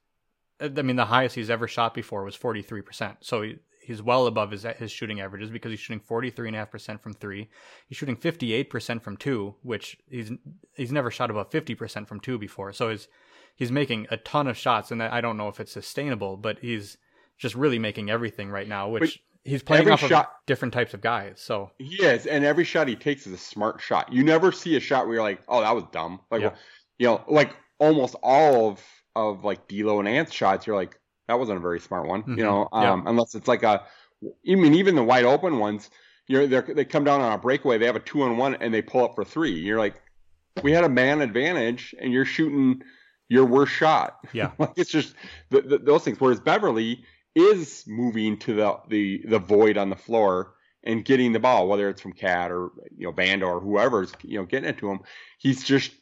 I mean, the highest he's ever shot before was 43%. So he, he's well above his his shooting averages because he's shooting 43.5% from three. He's shooting 58% from two, which he's he's never shot above 50% from two before. So he's he's making a ton of shots, and I don't know if it's sustainable, but he's just really making everything right now, which but he's playing off shot, of different types of guys. So he is, and every shot he takes is a smart shot. You never see a shot where you're like, "Oh, that was dumb." Like, yeah. you know, like almost all of of like D'Lo and Ant's shots, you're like, "That wasn't a very smart one." Mm-hmm. You know, um, yeah. unless it's like a, I mean, even the wide open ones, you're they come down on a breakaway, they have a two on one, and they pull up for three. You're like, we had a man advantage, and you're shooting your worst shot. Yeah, like it's just the, the, those things. Whereas Beverley is moving to the, the the void on the floor and getting the ball, whether it's from KAT or you know Band or whoever's you know getting it to him, he's just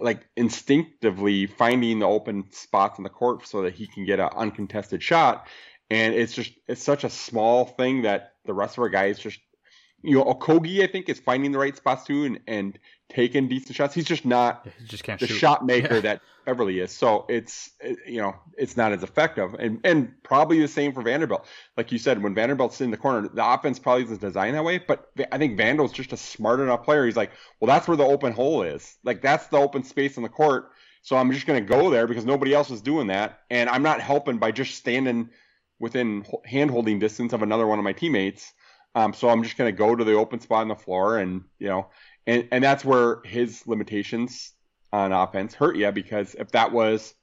like instinctively finding the open spots in the court so that he can get an uncontested shot. And it's just it's such a small thing that the rest of our guys just you know Okogie I think is finding the right spots too and and taking decent shots. He's just not he just the shoot. shot maker yeah. that Beverley is. So it's you know it's not as effective, and and probably the same for Vanderbilt. Like you said, when Vanderbilt's in the corner, the offense probably isn't designed that way. But I think Vanderbilt's just a smart enough player. He's like, well, that's where the open hole is. Like that's the open space in the court. So I'm just going to go there because nobody else is doing that, and I'm not helping by just standing within hand holding distance of another one of my teammates. Um, so I'm just going to go to the open spot on the floor, and you know, and and that's where his limitations on offense hurt you because if that was,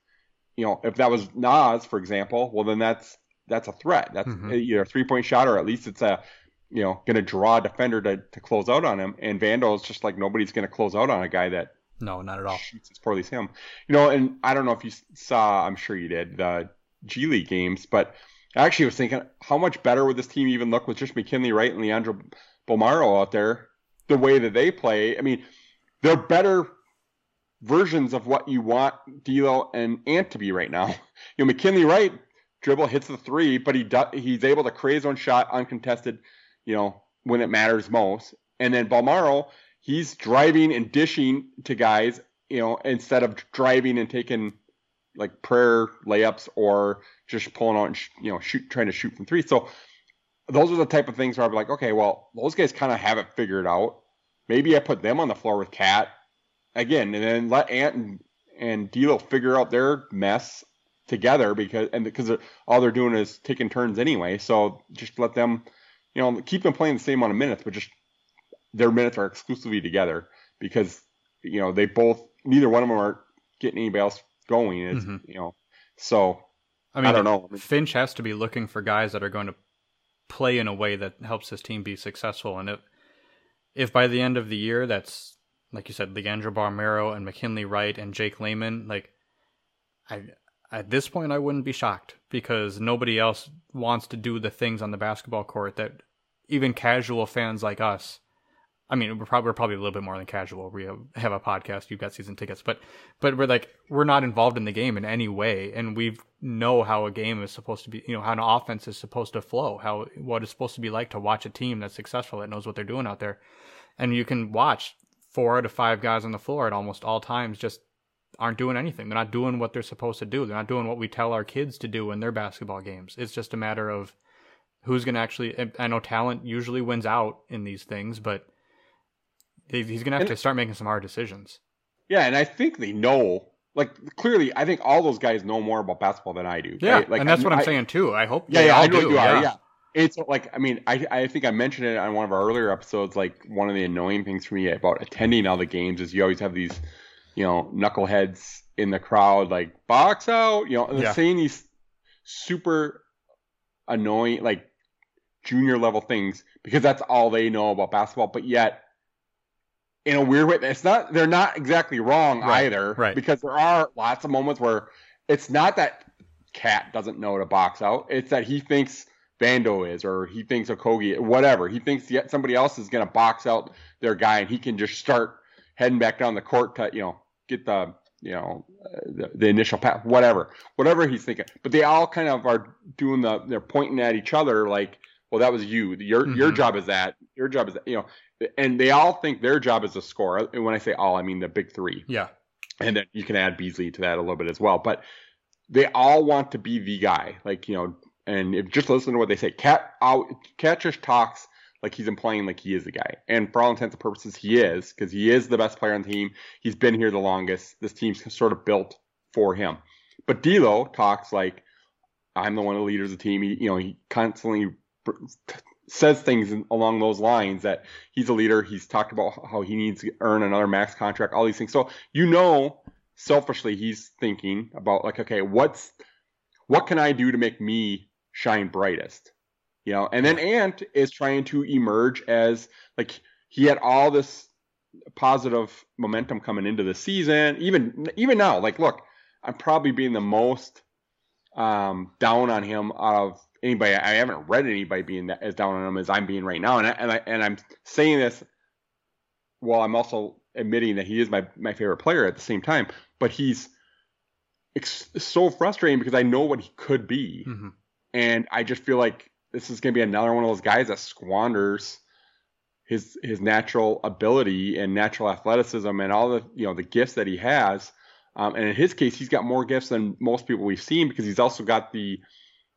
you know, if that was Naz, for example, well then that's that's a threat. That's mm-hmm. either a three point shot or at least it's a you know going to draw a defender to, to close out on him. And Vando is just like nobody's going to close out on a guy that no, not at all shoots as poorly as him. You know, and I don't know if you saw, I'm sure you did the G League games, but I actually was thinking how much better would this team even look with just McKinley Wright and Leandro Bolmaro out there the way that they play. I mean, they're better versions of what you want D'Lo and Ant to be right now. You know, McKinley Wright dribble hits the three, but he does, he's able to create his own shot uncontested. You know, when it matters most. And then Bolmaro, he's driving and dishing to guys. You know, instead of driving and taking like prayer layups or just pulling out and sh- you know shoot trying to shoot from three. So those are the type of things where I'd be like, okay, well, those guys kind of have it figured out. Maybe I put them on the floor with Cat again, and then let Ant and, and D'Lo figure out their mess together because and because all they're doing is taking turns anyway. So just let them, you know, keep them playing the same amount of minutes, but just their minutes are exclusively together because you know they both neither one of them are getting anybody else going. Is mm-hmm. you know, so I mean, I don't know. Finch has to be looking for guys that are going to play in a way that helps his team be successful. And if if by the end of the year that's like you said, Leandro Bolmaro and McKinley Wright and Jake Layman, like I at this point I wouldn't be shocked because nobody else wants to do the things on the basketball court that even casual fans like us I mean, we're probably, we're probably a little bit more than casual. We have, have a podcast. You've got season tickets, but but we're like we're not involved in the game in any way, and we know how a game is supposed to be. You know how an offense is supposed to flow. How what it's supposed to be like to watch a team that's successful that knows what they're doing out there, and you can watch four out of five guys on the floor at almost all times just aren't doing anything. They're not doing what they're supposed to do. They're not doing what we tell our kids to do in their basketball games. It's just a matter of who's going to actually. I know talent usually wins out in these things, but he's gonna have And- to start making some hard decisions. Yeah, and I think they know. Like clearly, I think all those guys know more about basketball than I do. Yeah, right? Like, and that's I- what I'm I- saying too. I hope. Yeah, they yeah, all I know do. you are. yeah. Yeah. It's like I mean, I I think I mentioned it on one of our earlier episodes. Like one of the annoying things for me about attending all the games is you always have these, you know, knuckleheads in the crowd like box out, you know, Yeah. saying these super annoying like junior level things because that's all they know about basketball. But yet, in a weird way, it's not. They're not exactly wrong Right, either. right. Because there are lots of moments where it's not that Cat doesn't know to box out. It's that he thinks Vando is, or he thinks Okogie, whatever. He thinks yet somebody else is going to box out their guy, and he can just start heading back down the court to, you know, get the, you know, the, the initial pass, whatever, whatever he's thinking. But they all kind of are doing the, they're pointing at each other like, well, that was you. Your your Mhm. job is that. Your job is that. You know, and they all think their job is a score. And when I say all, I mean the big three Yeah. and then you can add Beasley to that a little bit as well. But they all want to be the guy, like you know. And if just listen to what they say, Cat uh, out, Cat just talks like he's implying like he is the guy, and for all intents and purposes, he is because he is the best player on the team. He's been here the longest. This team's sort of built for him. But D'Lo talks like I'm the one of the leaders of the team. He, you know, he constantly says things along those lines that he's a leader. He's talked about how he needs to earn another max contract, all these things. So you know, selfishly, he's thinking about like, okay, what's what can I do to make me shine brightest? You know, and then Ant is trying to emerge as like he had all this positive momentum coming into the season. Even even now, like, look, I'm probably being the most um, down on him out of anybody. I haven't read anybody being that, as down on him as I'm being right now, and I, and I and I'm saying this while I'm also admitting that he is my my favorite player at the same time. But he's it's so frustrating because I know what he could be, hmm and I just feel like this is going to be another one of those guys that squanders his his natural ability and natural athleticism and all the you know the gifts that he has. Um, and in his case, he's got more gifts than most people we've seen because he's also got the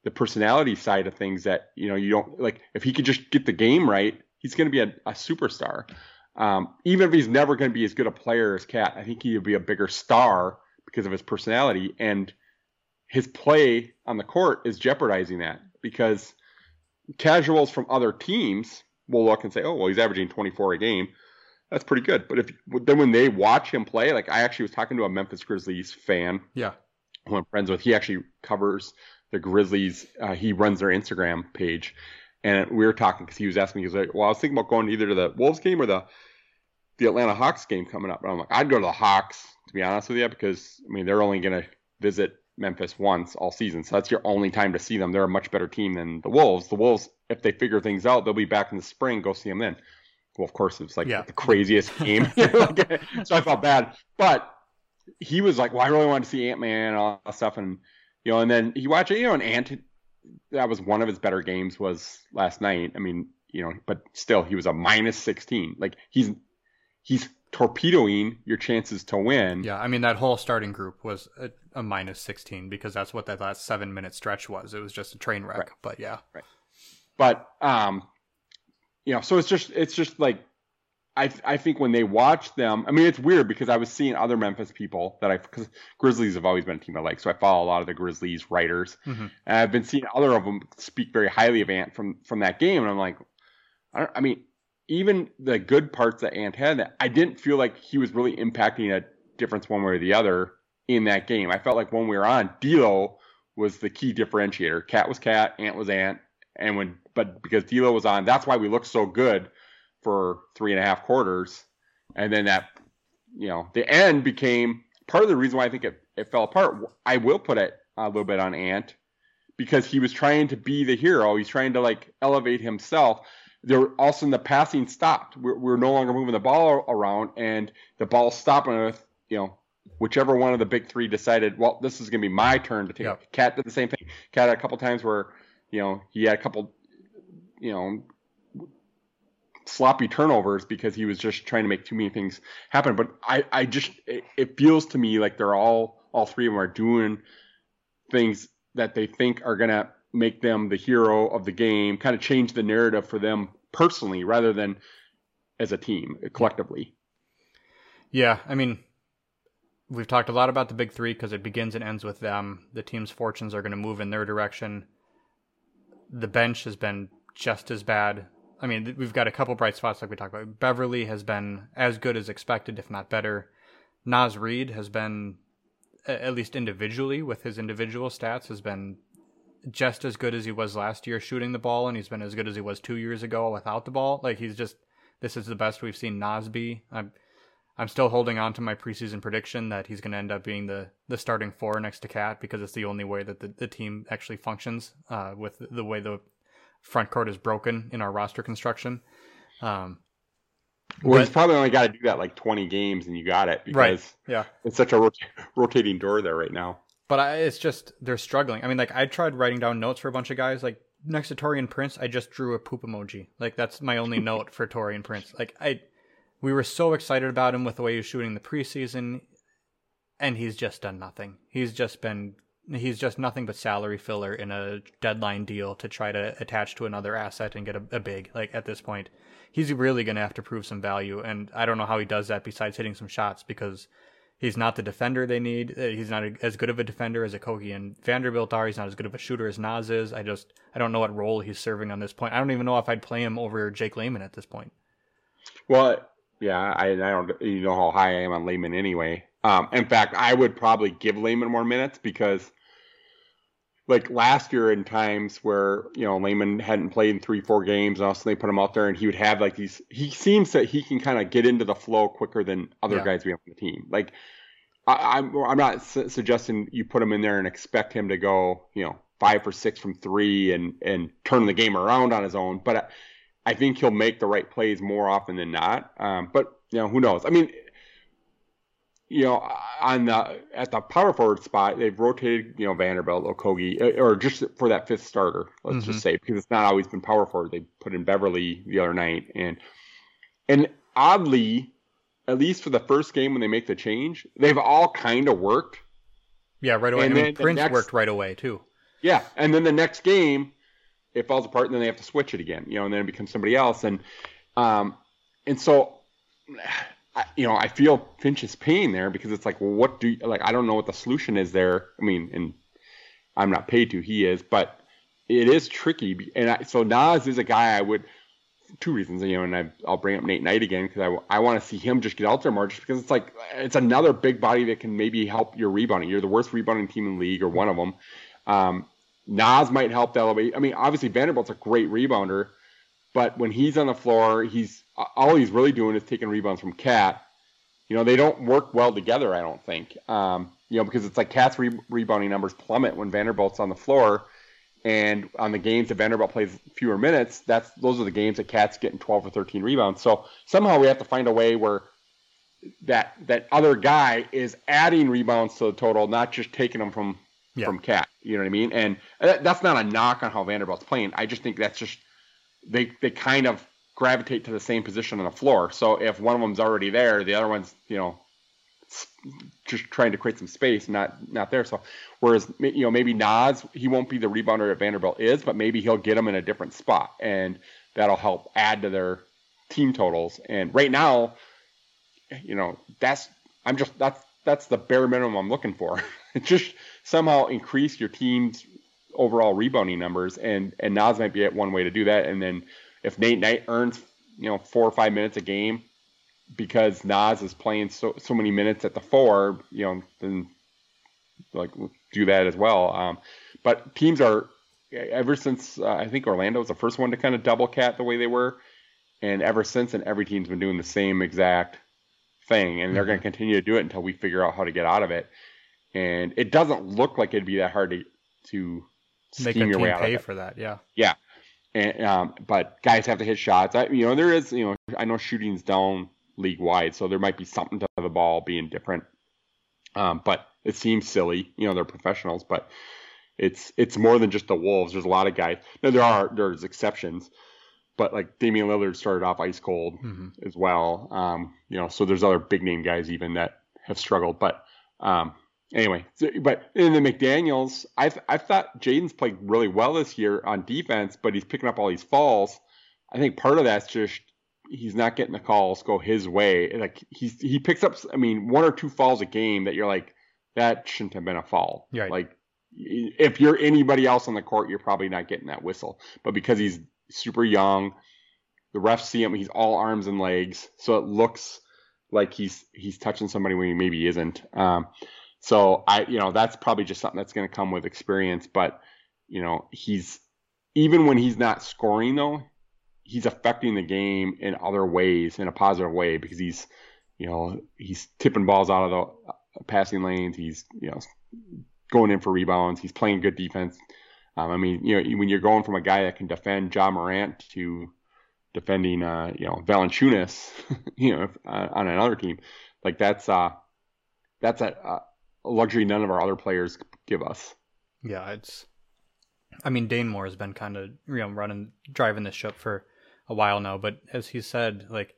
the personality side of things that you know you don't like. If he could just get the game right, he's going to be a, a superstar. Um, even if he's never going to be as good a player as Cat, I think he would be a bigger star because of his personality and his play on the court is jeopardizing that because casuals from other teams will look and say, "Oh, well, he's averaging 24 a game. That's pretty good." But if then when they watch him play, like I actually was talking to a Memphis Grizzlies fan Yeah. who I'm friends with. He actually covers the Grizzlies. Uh, he runs their Instagram page, and we were talking because he was asking me, he was like, "Well, I was thinking about going either to the Wolves game or the the Atlanta Hawks game coming up." And I'm like, "I'd go to the Hawks to be honest with you, because I mean they're only going to visit Memphis once all season, so that's your only time to see them. They're a much better team than the Wolves. The Wolves, if they figure things out, they'll be back in the spring. Go see them then." Well, of course, it's like Yeah. the craziest game, so I felt bad, but he was like, "Well, I really wanted to see Ant Man and all that stuff," and you know, and then he watched it, you know, and Ant. That was one of his better games was last night. I mean, you know, but still, he was a minus sixteen. Like he's he's torpedoing your chances to win. Yeah. I mean, that whole starting group was a, a minus 16 because that's what that last seven minute stretch was. It was just a train wreck. Right. But yeah. Right. But um, you know, so it's just it's just like I I think when they watch them, I mean, it's weird because I was seeing other Memphis people that I because Grizzlies have always been a team I like, so I follow a lot of the Grizzlies writers, Mhm. and I've been seeing other of them speak very highly of Ant from from that game, and I'm like, I, don't, I mean, even the good parts that Ant had, I didn't feel like he was really impacting a difference one way or the other in that game. I felt like when we were on, D'Lo was the key differentiator. Cat was Cat, Ant was Ant, and when but because D'Lo was on, that's why we looked so good for three and a half quarters, and then that you know the end became part of the reason why I think it, it fell apart. I will put it a little bit on Ant because he was trying to be the hero. He's trying to like elevate himself. There all of a sudden the passing stopped. We're, we're no longer moving the ball around, and the ball stopping with you know whichever one of the big three decided, well, this is going to be my turn to take. Yep. Cat did the same thing. Cat had a couple times where you know he had a couple you know sloppy turnovers because he was just trying to make too many things happen. But I, I just it, it feels to me like they're all all three of them are doing things that they think are gonna make them the hero of the game, kind of change the narrative for them personally, rather than as a team collectively. Yeah, I mean, we've talked a lot about the big three because it begins and ends with them. The team's fortunes are going to move in their direction. The bench has been just as bad. I mean, we've got a couple bright spots like we talked about. Beverley has been as good as expected, if not better. Naz Reid has been, at least individually, with his individual stats, has been just as good as he was last year shooting the ball, and he's been as good as he was two years ago without the ball. Like he's just, this is the best we've seen Naz be. I'm, I'm still holding on to my preseason prediction that he's going to end up being the, the starting four next to Cat because it's the only way that the, the team actually functions uh, with the way the front court is broken in our roster construction. Um, well, but, he's probably only got to do that like 20 games and you got it because right. yeah. it's such a rot- rotating door there right now. But I, it's just they're struggling. I mean, like I tried writing down notes for a bunch of guys. Like next to Taurean Prince, I just drew a poop emoji. Like that's my only note for Taurean Prince. Like I, we were so excited about him with the way he was shooting the preseason, and he's just done nothing. He's just been he's just nothing but salary filler in a deadline deal to try to attach to another asset and get a, a big. Like at this point, he's really going to have to prove some value, and I don't know how he does that besides hitting some shots because He's not the defender they need. Uh, he's not as good of a defender as Okogie and Vanderbilt are. He's not as good of a shooter as Naz is. I just I don't know what role he's serving on this point. I don't even know if I'd play him over Jake Layman at this point. Well, yeah, I, I don't you know how high I am on Layman anyway. Um, in fact, I would probably give Layman more minutes because like last year in times where you know Layman hadn't played in three four games and also they put him out there and he would have like these he seems that he can kind of get into the flow quicker than other yeah. guys we have on the team. Like I, am I'm, I'm not su- suggesting you put him in there and expect him to go you know five or six from three and and turn the game around on his own but I, I think he'll make the right plays more often than not. Um, but you know who knows? I mean you know, on the at the power forward spot, they've rotated, you know, Vanderbilt, Okogie, uh, or just for that fifth starter, let's mm-hmm. just say, because it's not always been power forward. They put in Beverley the other night, and and oddly, at least for the first game when they make the change, they've all kind of worked. Yeah, right away. And I mean, Prince next, worked right away too. Yeah, and then the next game, it falls apart, and then they have to switch it again, you know, and then it becomes somebody else, and um, and so I, you know, I feel Finch's pain there because it's like, what do you, like? I don't know what the solution is there. I mean, and I'm not paid to, he is, but it is tricky. And I, so Naz is a guy I would two reasons, you know, and I, will bring up Nate Knight again because I, I want to see him just get out there more, just because it's like it's another big body that can maybe help your rebounding. You're the worst rebounding team in the league, or one of them. Um, Naz might help elevate. I mean, obviously Vanderbilt's a great rebounder, but when he's on the floor, he's all he's really doing is taking rebounds from Cat. You know, they don't work well together. I don't think. Um, you know, because it's like Cat's re- rebounding numbers plummet when Vanderbilt's on the floor, and on the games that Vanderbilt plays fewer minutes, that's those are the games that Cat's getting 12 or 13 rebounds. So somehow we have to find a way where that that other guy is adding rebounds to the total, not just taking them from yeah. from Cat. You know what I mean? And that's not a knock on how Vanderbilt's playing. I just think that's just they they kind of gravitate to the same position on the floor. So if one of them's already there, the other one's you know just trying to create some space, not not there. So whereas you know maybe Naz he won't be the rebounder that Vanderbilt is, but maybe he'll get them in a different spot, and that'll help add to their team totals. And right now, you know that's I'm just that's that's the bare minimum I'm looking for. just somehow increase your team's overall rebounding numbers, and and Naz might be one way to do that. And then if Nate Knight earns you know four or five minutes a game because Naz is playing so so many minutes at the four, you know, then like do that as well. Um, but teams are ever since uh, I think Orlando was the first one to kind of double cat the way they were, and ever since, and every team's been doing the same exact thing, and they're going to mm-hmm. continue to do it until we figure out how to get out of it. And it doesn't look like it'd be that hard to to make a team pay for that. Yeah. Yeah. And, um, but guys have to hit shots. I, you know, there is, you know, I know shooting's down league wide, so there might be something to the ball being different. Um, but it seems silly. You know, they're professionals, but it's it's more than just the Wolves. There's a lot of guys. Now there are there's exceptions, but like Damian Lillard started off ice cold mm-hmm. as well. Um, you know, so there's other big name guys even that have struggled. But um, anyway, so, but in the McDaniels, I I thought Jaden's played really well this year on defense, but he's picking up all these falls. I think part of that's just he's not getting the calls go his way. Like he's he picks up, I mean, one or two falls a game that you're like, that shouldn't have been a fall. Right. Like if you're anybody else on the court, you're probably not getting that whistle. But because he's super young, the refs see him. He's all arms and legs, so it looks like he's he's touching somebody when he maybe isn't. Um, so I, you know, that's probably just something that's going to come with experience. But you know, he's even when he's not scoring though, he's affecting the game in other ways in a positive way because he's, you know, he's tipping balls out of the passing lanes. He's, you know, going in for rebounds. He's playing good defense. Um, I mean, you know, when you're going from a guy that can defend Ja Morant to defending, uh, you know, Valanciunas, you know, uh, on another team, like that's uh, that's a, a luxury none of our other players give us. Yeah, it's. I mean, Dane Moore has been kind of you know running, driving this ship for a while now, but as he said, like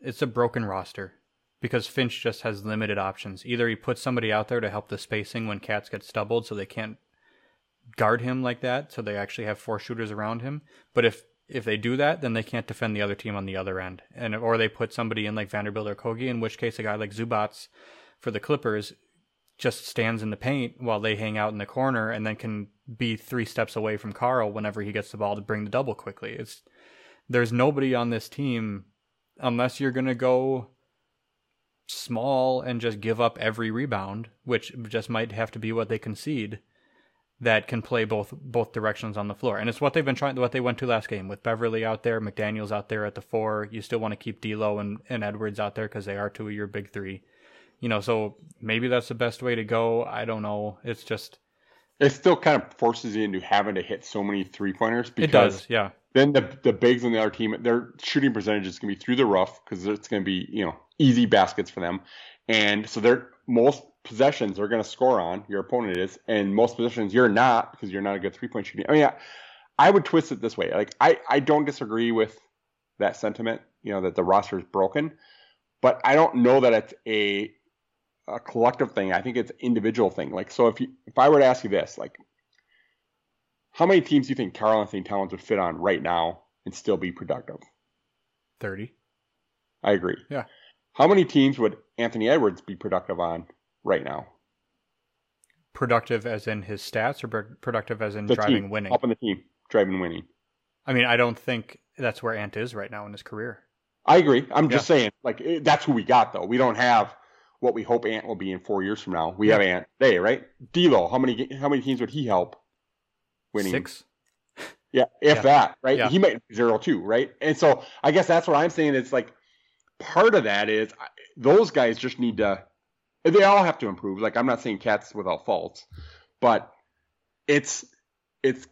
it's a broken roster because Finch just has limited options. Either he puts somebody out there to help the spacing when cats get stubbled, so they can't guard him like that, so they actually have four shooters around him. But if if they do that, then they can't defend the other team on the other end, and or they put somebody in like Vanderbilt or Kogi, in which case a guy like Zubac for the Clippers just stands in the paint while they hang out in the corner, and then can be three steps away from Karl whenever he gets the ball to bring the double quickly. It's there's nobody on this team unless you're gonna go small and just give up every rebound, which just might have to be what they concede, that can play both both directions on the floor. And it's what they've been trying what they went to last game with Beverley out there, McDaniels out there at the four. You still want to keep D'Lo and, and Edwards out there because they are two of your big three. You know, so maybe that's the best way to go. I don't know. It's just it still kind of forces you into having to hit so many three pointers because it does, yeah. Then the the bigs on the other team, their shooting percentage is going to be through the rough because it's going to be you know easy baskets for them, and so they're most possessions they're going to score on your opponent is, and most possessions you're not because you're not a good three point shooting. I mean, I, I would twist it this way. Like I I don't disagree with that sentiment. You know that the roster is broken, but I don't know that it's a a collective thing. I think it's individual thing. Like so, if you if I were to ask you this, like how many teams do you think Karl-Anthony Towns would fit on right now and still be productive? 30. I agree. Yeah. How many teams would Anthony Edwards be productive on right now? Productive as in his stats or productive as in the driving team, winning? on the team, driving winning. I mean, I don't think that's where Ant is right now in his career. I agree. I'm just saying, like, that's who we got, though. We don't have what we hope Ant will be in four years from now. We yeah. have Ant today, right? D'Lo, how many how many teams would he help? winning. Six. Yeah, if yeah. that, right? Yeah. He might zero two, right? And so I guess that's what I'm saying. It's like part of that is those guys just need to. They all have to improve. Like I'm not saying cats without faults, but it's it's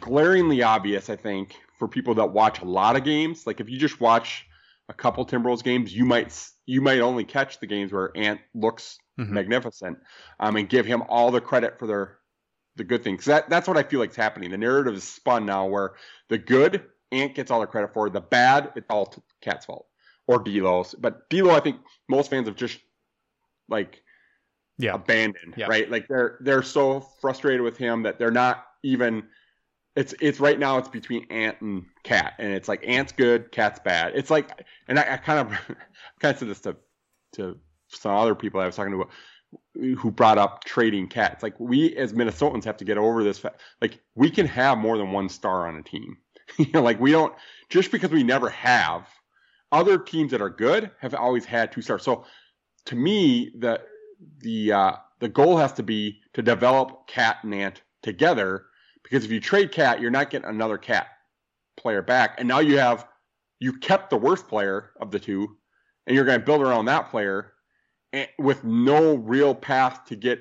glaringly obvious. I think for people that watch a lot of games, like if you just watch a couple Timberwolves games, you might you might only catch the games where Ant looks mm-hmm. magnificent, um, and give him all the credit for their the good things. That that's what I feel like is happening. The narrative is spun now where the good Ant gets all the credit for, the bad it's all Cat's fault or D'Lo's. But D'Lo, I think most fans have just like yeah abandoned, yeah. right? Like they're they're so frustrated with him that they're not even. It's it's right now it's between Ant and Cat, and it's like Ant's good, Cat's bad. It's like, and I, I kind of kind of said this to to some other people I was talking to who brought up trading cats. Like we as Minnesotans have to get over this. Like we can have more than one star on a team. you know, like we don't just because we never have. Other teams that are good have always had two stars. So to me, the the uh, the goal has to be to develop Cat and Ant together. Because if you trade Cat, you're not getting another Cat player back, and now you have you kept the worst player of the two, and you're going to build around that player with no real path to get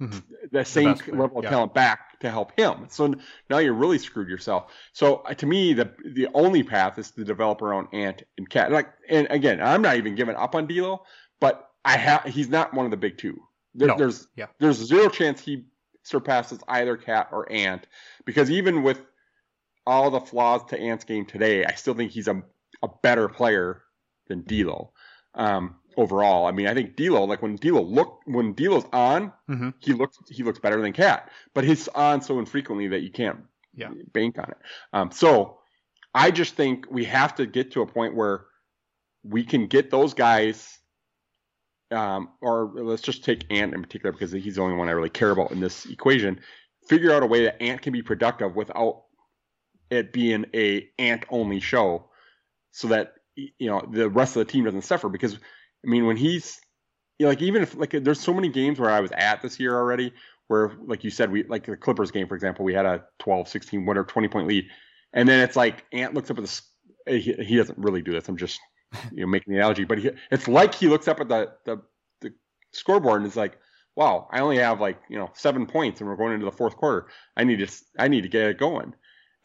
mm-hmm. the same the level of yeah. talent back to help him. So now you're really screwed yourself. So uh, to me, the the only path is to develop own Ant and Cat. Like, and again, I'm not even giving up on D'Lo, but I have he's not one of the big two. There, no. There's yeah. there's zero chance he surpasses either Cat or Ant because even with all the flaws to Ant's game today, I still think he's a a better player than D'Lo. Um, overall. I mean, I think D'Lo, like when D'Lo look when D'Lo's on, mm-hmm. he looks he looks better than Cat, but he's on so infrequently that you can't yeah. bank on it. Um, so I just think we have to get to a point where we can get those guys, um, or let's just take Ant in particular because he's the only one I really care about in this equation. Figure out a way that Ant can be productive without it being a Ant only show, so that you know the rest of the team doesn't suffer. Because I mean, when he's you know, like even if like there's so many games where I was at this year already where like you said we like the Clippers game for example we had a 12 16 whatever 20 point lead and then it's like Ant looks up at the he, he doesn't really do this I'm just you know making the analogy but he, it's like he looks up at the, the the scoreboard and is like wow I only have like you know seven points and we're going into the fourth quarter I need to I need to get it going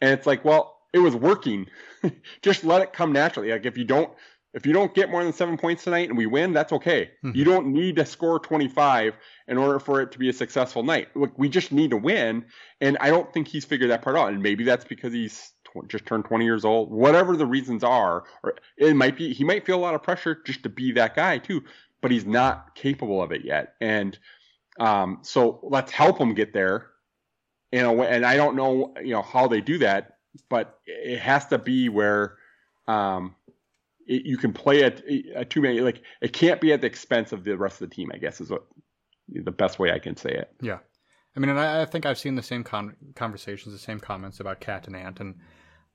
and it's like well it was working just let it come naturally like if you don't if you don't get more than seven points tonight and we win, that's okay. Mm-hmm. You don't need to score 25 in order for it to be a successful night. Look, we just need to win. And I don't think he's figured that part out. And maybe that's because he's tw- just turned 20 years old, whatever the reasons are. Or it might be, he might feel a lot of pressure just to be that guy too, but he's not capable of it yet. And um, so let's help him get there a way. And I don't know, you know, how they do that, but it has to be where, um, it, you can play at a too many like it can't be at the expense of the rest of the team. I guess is what the best way I can say it. Yeah, I mean, and I, I think I've seen the same con- conversations, the same comments about Cat and Ant, and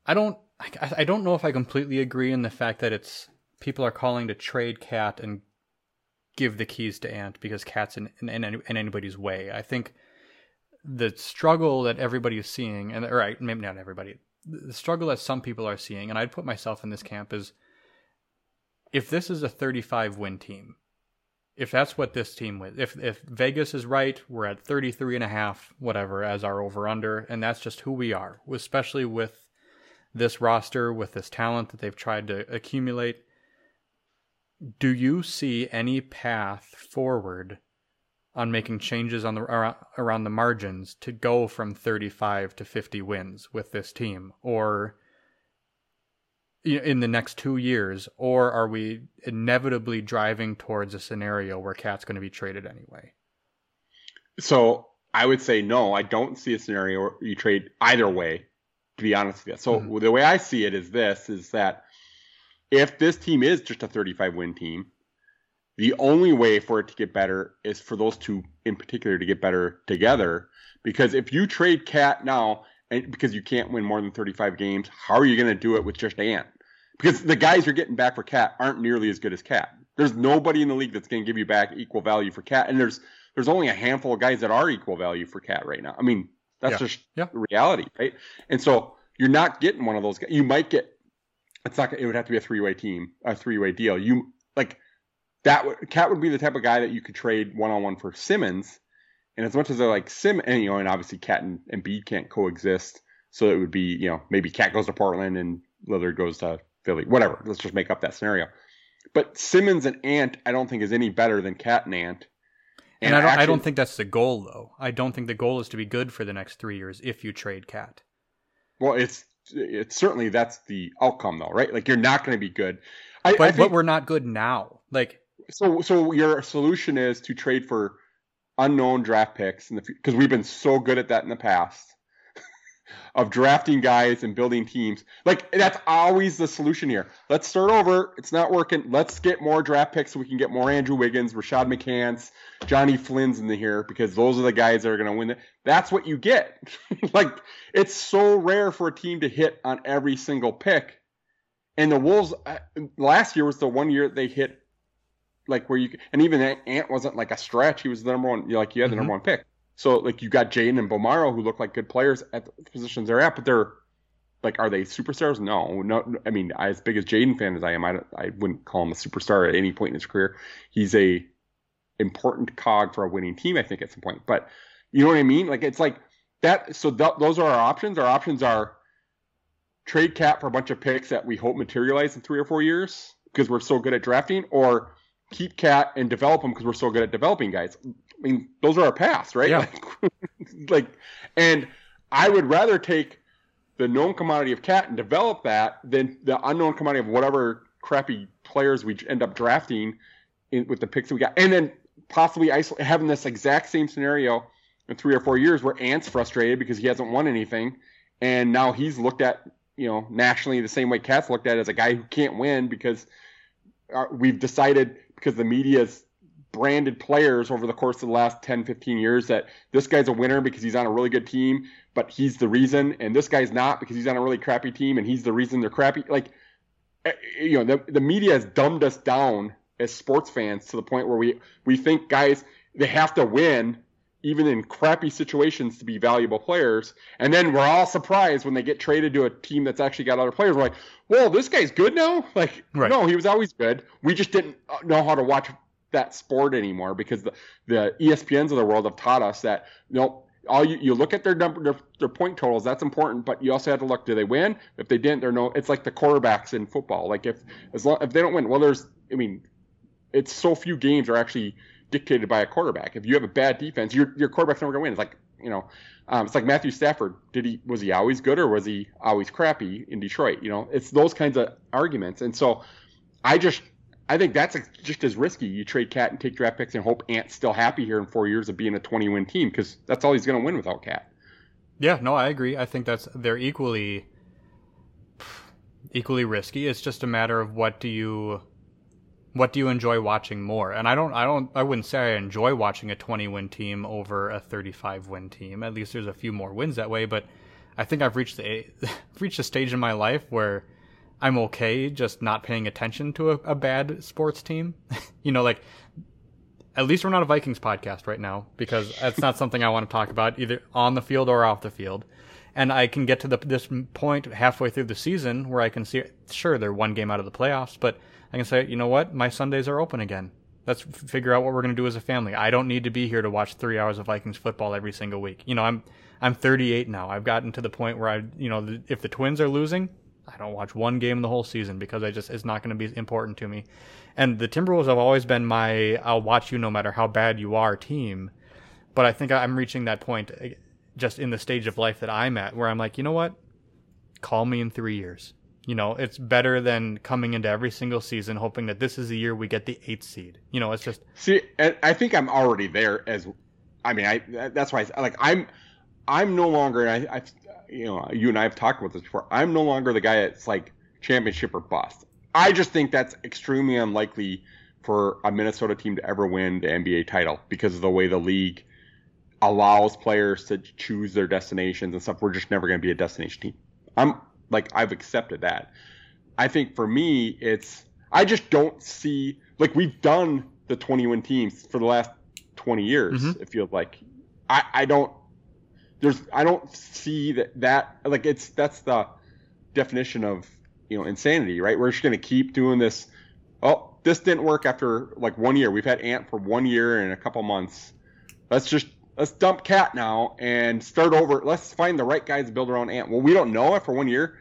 I don't, I, I don't know if I completely agree in the fact that it's people are calling to trade Cat and give the keys to Ant because Cat's in in, in anybody's way. I think the struggle that everybody is seeing, and right, maybe not everybody, the struggle that some people are seeing, and I'd put myself in this camp is if this is a 35 win team, if that's what this team was, if if Vegas is right, we're at 33 and a half, whatever, as our over under, and that's just who we are, especially with this roster, with this talent that they've tried to accumulate. Do you see any path forward on making changes on the around the margins to go from 35 to 50 wins with this team, or in the next two years, or are we inevitably driving towards a scenario where Cat's going to be traded anyway? So I would say no. I don't see a scenario where you trade either way. To be honest with you, so mm-hmm. the way I see it is this: is that if this team is just a 35 win team, the only way for it to get better is for those two in particular to get better together. Because if you trade Cat now, and because you can't win more than 35 games, how are you going to do it with just Ant? Because the guys you're getting back for Cat aren't nearly as good as Cat. There's nobody in the league that's going to give you back equal value for Cat, and there's there's only a handful of guys that are equal value for Cat right now. I mean, that's yeah. just yeah. the reality, right? And so you're not getting one of those guys. You might get. It's not. It would have to be a three way team, a three way deal. You like that. Would, Cat would be the type of guy that you could trade one on one for Simmons and as much as they're like Sim, and you know, and obviously Cat and, and Bede can't coexist, so it would be you know maybe Cat goes to Portland and Lillard goes to Philly, whatever. Let's just make up that scenario. But Simmons and Ant, I don't think is any better than Cat and Ant. And, and I don't, actually, I don't think that's the goal, though. I don't think the goal is to be good for the next three years if you trade Cat. Well, it's it's certainly that's the outcome, though, right? Like you're not going to be good. I, but, I think, but we're not good now. Like so, so your solution is to trade for unknown draft picks because we've been so good at that in the past of drafting guys and building teams. Like that's always the solution here. Let's start over. It's not working. Let's get more draft picks so we can get more Andrew Wiggins, Rashad McCants, Johnny Flynn's in the here because those are the guys that are going to win it. That's what you get. like it's so rare for a team to hit on every single pick. And the Wolves uh, last year was the one year they hit like where you and even that Ant wasn't like a stretch. He was the number one. Like you had the mm-hmm. number one pick. So like you got Jaden and Bolmaro who look like good players at the positions they're at, but they're like, are they superstars? No, no. I mean, as big as Jaden fan as I am, I, I wouldn't call him a superstar at any point in his career. He's a important cog for a winning team, I think, at some point. But you know what I mean? Like it's like that. So th- those are our options. Our options are trade Cat for a bunch of picks that we hope materialize in three or four years because we're so good at drafting, or keep Cat and develop them because we're so good at developing guys. I mean, those are our paths, right? Yeah. Like, like, and I would rather take the known commodity of Cat and develop that than the unknown commodity of whatever crappy players we end up drafting in, with the picks that we got, and then possibly isolate, having this exact same scenario in three or four years where Ant's frustrated because he hasn't won anything, and now he's looked at you know, nationally the same way Cat's looked at as a guy who can't win because uh, we've decided because the media's branded players over the course of the last 10, 15 years that this guy's a winner because he's on a really good team, but he's the reason, and this guy's not because he's on a really crappy team and he's the reason they're crappy. Like, eh, you know, the, the media has dumbed us down as sports fans to the point where we, we think guys, they have to win even in crappy situations to be valuable players. And then we're all surprised when they get traded to a team that's actually got other players. We're like, well, this guy's good now? Like, right. no, he was always good. We just didn't know how to watch that sport anymore because the, the ESPNs of the world have taught us that, you know, all you, you look at their number their, their point totals that's important but you also have to look do they win if they didn't they're no it's like the quarterbacks in football like if as long if they don't win well there's i mean it's so few games are actually dictated by a quarterback. If you have a bad defense, your your quarterback's never going to win. It's like you know, um, it's like Matthew Stafford. Did he was he always good or was he always crappy in Detroit? You know, it's those kinds of arguments. And so, I just I think that's just as risky. You trade Cat and take draft picks and hope Ant's still happy here in four years of being a 20 win team because that's all he's going to win without Cat. Yeah, no, I agree. I think that's they're equally equally risky. It's just a matter of what do you what do you enjoy watching more? And I don't, I don't, I wouldn't say I enjoy watching a 20 win team over a 35 win team. At least there's a few more wins that way. But I think I've reached the, reached a stage in my life where I'm okay just not paying attention to a, a bad sports team. you know, like at least we're not a Vikings podcast right now because that's not something I want to talk about either on the field or off the field. And I can get to the, this point halfway through the season where I can see, sure, they're one game out of the playoffs, but I can say, you know what, my Sundays are open again. Let's figure out what we're going to do as a family. I don't need to be here to watch three hours of Vikings football every single week. You know, I'm I'm 38 now. I've gotten to the point where I, you know, if the Twins are losing, I don't watch one game the whole season because I just it's not going to be important to me. And the Timberwolves have always been my I'll watch you no matter how bad you are team. But I think I'm reaching that point eh, just in the stage of life that I'm at where I'm like, you know what? Call me in three years. You know, it's better than coming into every single season hoping that this is the year we get the eighth seed. You know, it's just see. I think I'm already there. As I mean, I that's why I like I'm I'm no longer. I, I you know you and I have talked about this before. I'm no longer the guy that's like championship or bust. I just think that's extremely unlikely for a Minnesota team to ever win the NBA title because of the way the league allows players to choose their destinations and stuff. We're just never going to be a destination team. I'm like I've accepted that. I think for me, it's I just don't see like we've done the 21 teams for the last 20 years. Mm-hmm. It feels like I I don't there's I don't see that that like it's that's the definition of you know insanity, right? We're just gonna keep doing this. Oh, this didn't work after like one year. We've had Ant for one year and a couple months. Let's just let's dump Cat now and start over. Let's find the right guys to build around Ant. Well, we don't know after one year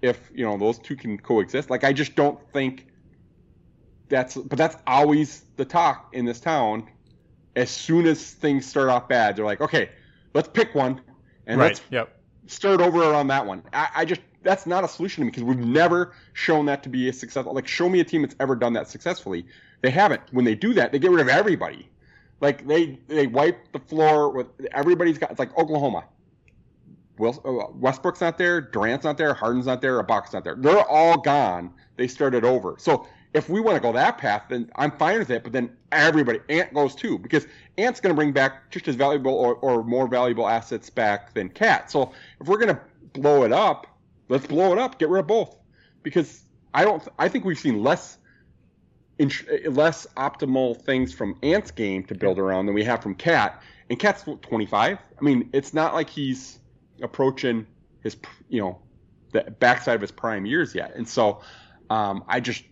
if you know those two can coexist. Like I just don't think that's. But that's always the talk in this town. As soon as things start off bad, they're like, okay, let's pick one and right. let's yep. start over on that one. I, I just that's not a solution to me because we've never shown that to be a successful. Like, show me a team that's ever done that successfully. They haven't. When they do that, they get rid of everybody. Like they they wipe the floor with everybody's got. It's like Oklahoma. Will, uh, Westbrook's not there, Durant's not there, Harden's not there, Ibaka's not there. They're all gone. They started over. So if we want to go that path, then I'm fine with it. But then everybody, Ant goes too, because Ant's going to bring back just as valuable or, or more valuable assets back than Cat. So if we're going to blow it up, let's blow it up. Get rid of both, because I don't. I think we've seen less less optimal things from Ant's game to build around than we have from Cat. And Cat's 25. I mean, it's not like he's approaching his, you know, the backside of his prime years yet. And so, um, I just,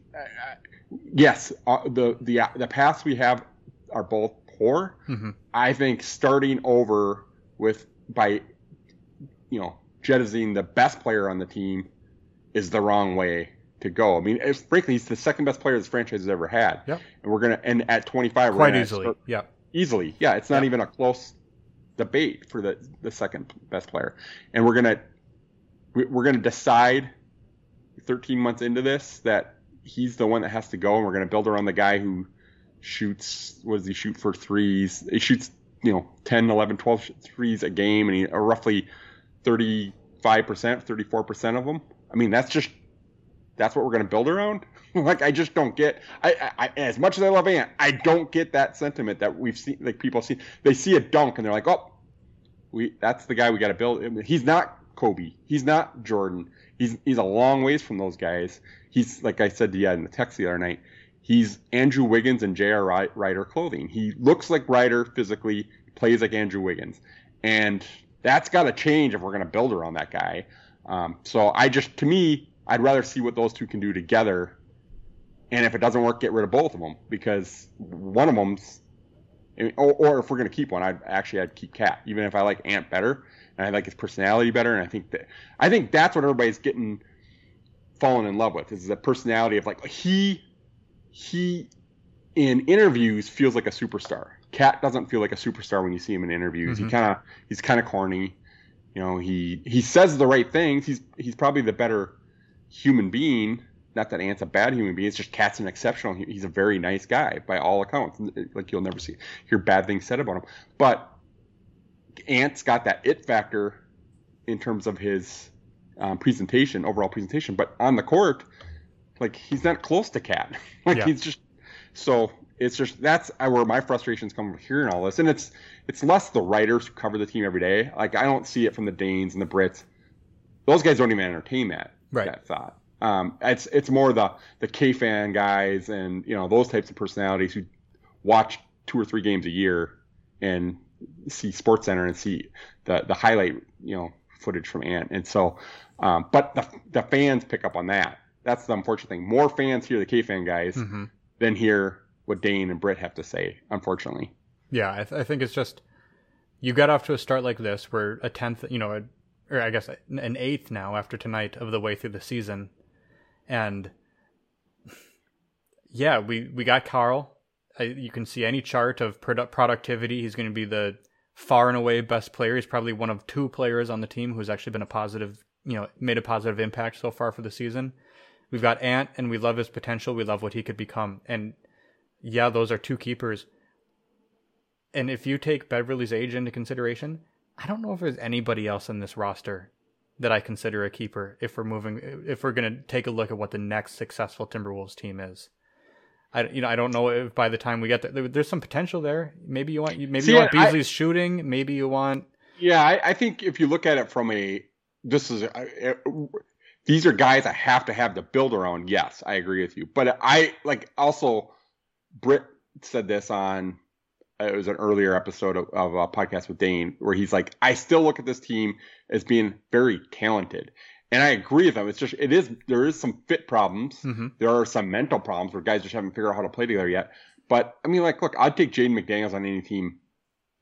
yes, uh, the the the paths we have are both poor. Mm-hmm. I think starting over with by, you know, jettisoning the best player on the team is the wrong way to go. I mean, frankly, he's the second best player this franchise has ever had. Yep. And we're gonna end at 25. Quite easily. yeah. Easily. Yeah. It's not yep. even a close debate for the the second best player. And we're gonna we're gonna decide 13 months into this that he's the one that has to go, and we're gonna build around the guy who shoots. What does he shoot for threes? He shoots you know 10, 11, 12 threes a game, and he uh, roughly 35 35%, 34% of them. I mean, that's just that's what we're going to build around. like I just don't get. I, I, as much as I love Ant, I don't get that sentiment that we've seen. Like people see, they see a dunk and they're like, oh, we that's the guy we got to build. I mean, he's not Kobe. He's not Jordan. He's he's a long ways from those guys. He's like I said to you in the text the other night. He's Andrew Wiggins and J.R. Rider clothing. He looks like Rider physically, plays like Andrew Wiggins, and that's got to change if we're going to build around that guy. Um, so I just, to me, I'd rather see what those two can do together. And if it doesn't work, get rid of both of them because one of them's, or, or if we're going to keep one, I'd actually I'd keep Cat, even if I like Ant better and I like his personality better. And I think that I think that's what everybody's getting fallen in love with is the personality of like he he in interviews feels like a superstar. Cat doesn't feel like a superstar when you see him in interviews. Mm-hmm. He kind of he's kind of corny. You know, he he says the right things. He's he's probably the better human being. Not that Ant's a bad human being. It's just Cat's an exceptional. He's a very nice guy by all accounts. Like you'll never see hear bad things said about him. But Ant's got that it factor in terms of his um, presentation, overall presentation. But on the court, like he's not close to Cat. like yeah. he's just so it's just that's where my frustrations come from hearing all this, and it's it's less the writers who cover the team every day. Like I don't see it from the Danes and the Britts. Those guys don't even entertain that right. that thought. Um, it's it's more the the KFAN guys and you know those types of personalities who watch two or three games a year and see SportsCenter and see the the highlight you know footage from Ant. And so, um, but the the fans pick up on that. That's the unfortunate thing. More fans hear the KFAN guys mm-hmm. than hear what Dane and Britt have to say. Unfortunately. Yeah, I, th- I think it's just you got off to a start like this. We're a tenth, you know, a or I guess an eighth now after tonight of the way through the season, and yeah, we we got Karl. I, you can see any chart of produ- productivity. He's going to be the far and away best player. He's probably one of two players on the team who's actually been a positive, you know, made a positive impact so far for the season. We've got Ant, and we love his potential. We love what he could become. And yeah, those are two keepers. And if you take Beverley's age into consideration, I don't know if there's anybody else in this roster that I consider a keeper if we're moving if we're going to take a look at what the next successful Timberwolves team is. I you know I don't know if by the time we get there, there's some potential there. Maybe you want maybe See, you want Beasley's I, shooting. Maybe you want. Yeah, I, I, think if you look at it from a this is a, these are guys I have to have to build around. Yes, I agree with you, but I like also Britt said this on it was an earlier episode of, of a podcast with Dane where he's like, I still look at this team as being very talented. And I agree with him. It's just it is there is some fit problems. Mm-hmm. There are some mental problems where guys just haven't figured out how to play together yet. But I mean, like, look, I'd take Jaden McDaniels on any team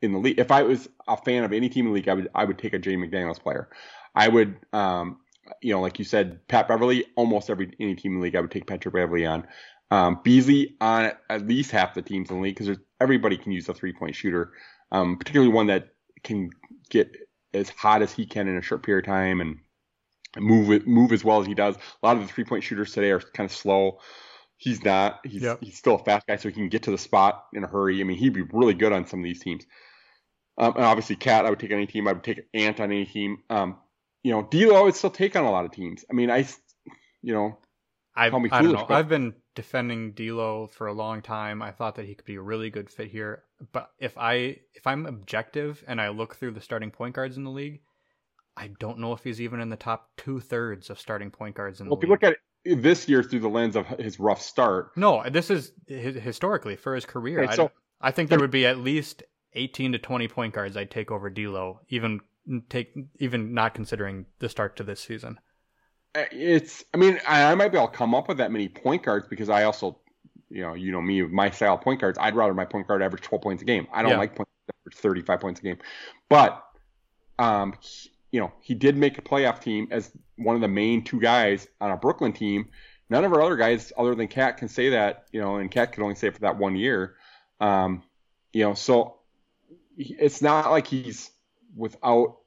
in the league. If I was a fan of any team in the league, I would I would take a Jaden McDaniels player. I would, um, you know, like you said, Pat Beverley, Almost every any team in the league, I would take Patrick Beverley on. Um, Beasley on at least half the teams in the league because everybody can use a three point shooter, um, particularly one that can get as hot as he can in a short period of time and move move as well as he does. A lot of the three point shooters today are kind of slow. He's not. He's yep. he's still a fast guy, so he can get to the spot in a hurry. I mean, he'd be really good on some of these teams. Um, and obviously, Cat, I would take any team. I would take Ant on any team. Um, you know, D'Lo, I would still take on a lot of teams. I mean, I, you know, I, foolish, I don't know. I've been defending D'Lo for a long time. I thought that he could be a really good fit here. But if I if I'm objective and I look through the starting point guards in the league, I don't know if he's even in the top two thirds of starting point guards in well, the league. If you look at this year through the lens of his rough start, no, this is historically for his career. So, I, I think there would be at least 18 to 20 point guards I'd take over D'Lo, even take even not considering the start to this season. Uh, it's, I mean, I, I might be able to come up with that many point guards because I also, you know, you know me, my style point guards. I'd rather my point guard average 12 points a game. I don't yeah. like point average 35 points a game, but um, you know, he did make a playoff team as one of the main two guys on a Brooklyn team. None of our other guys, other than Cat, can say that. You know, and Cat could only say it for that one year. Um, you know, so it's not like he's without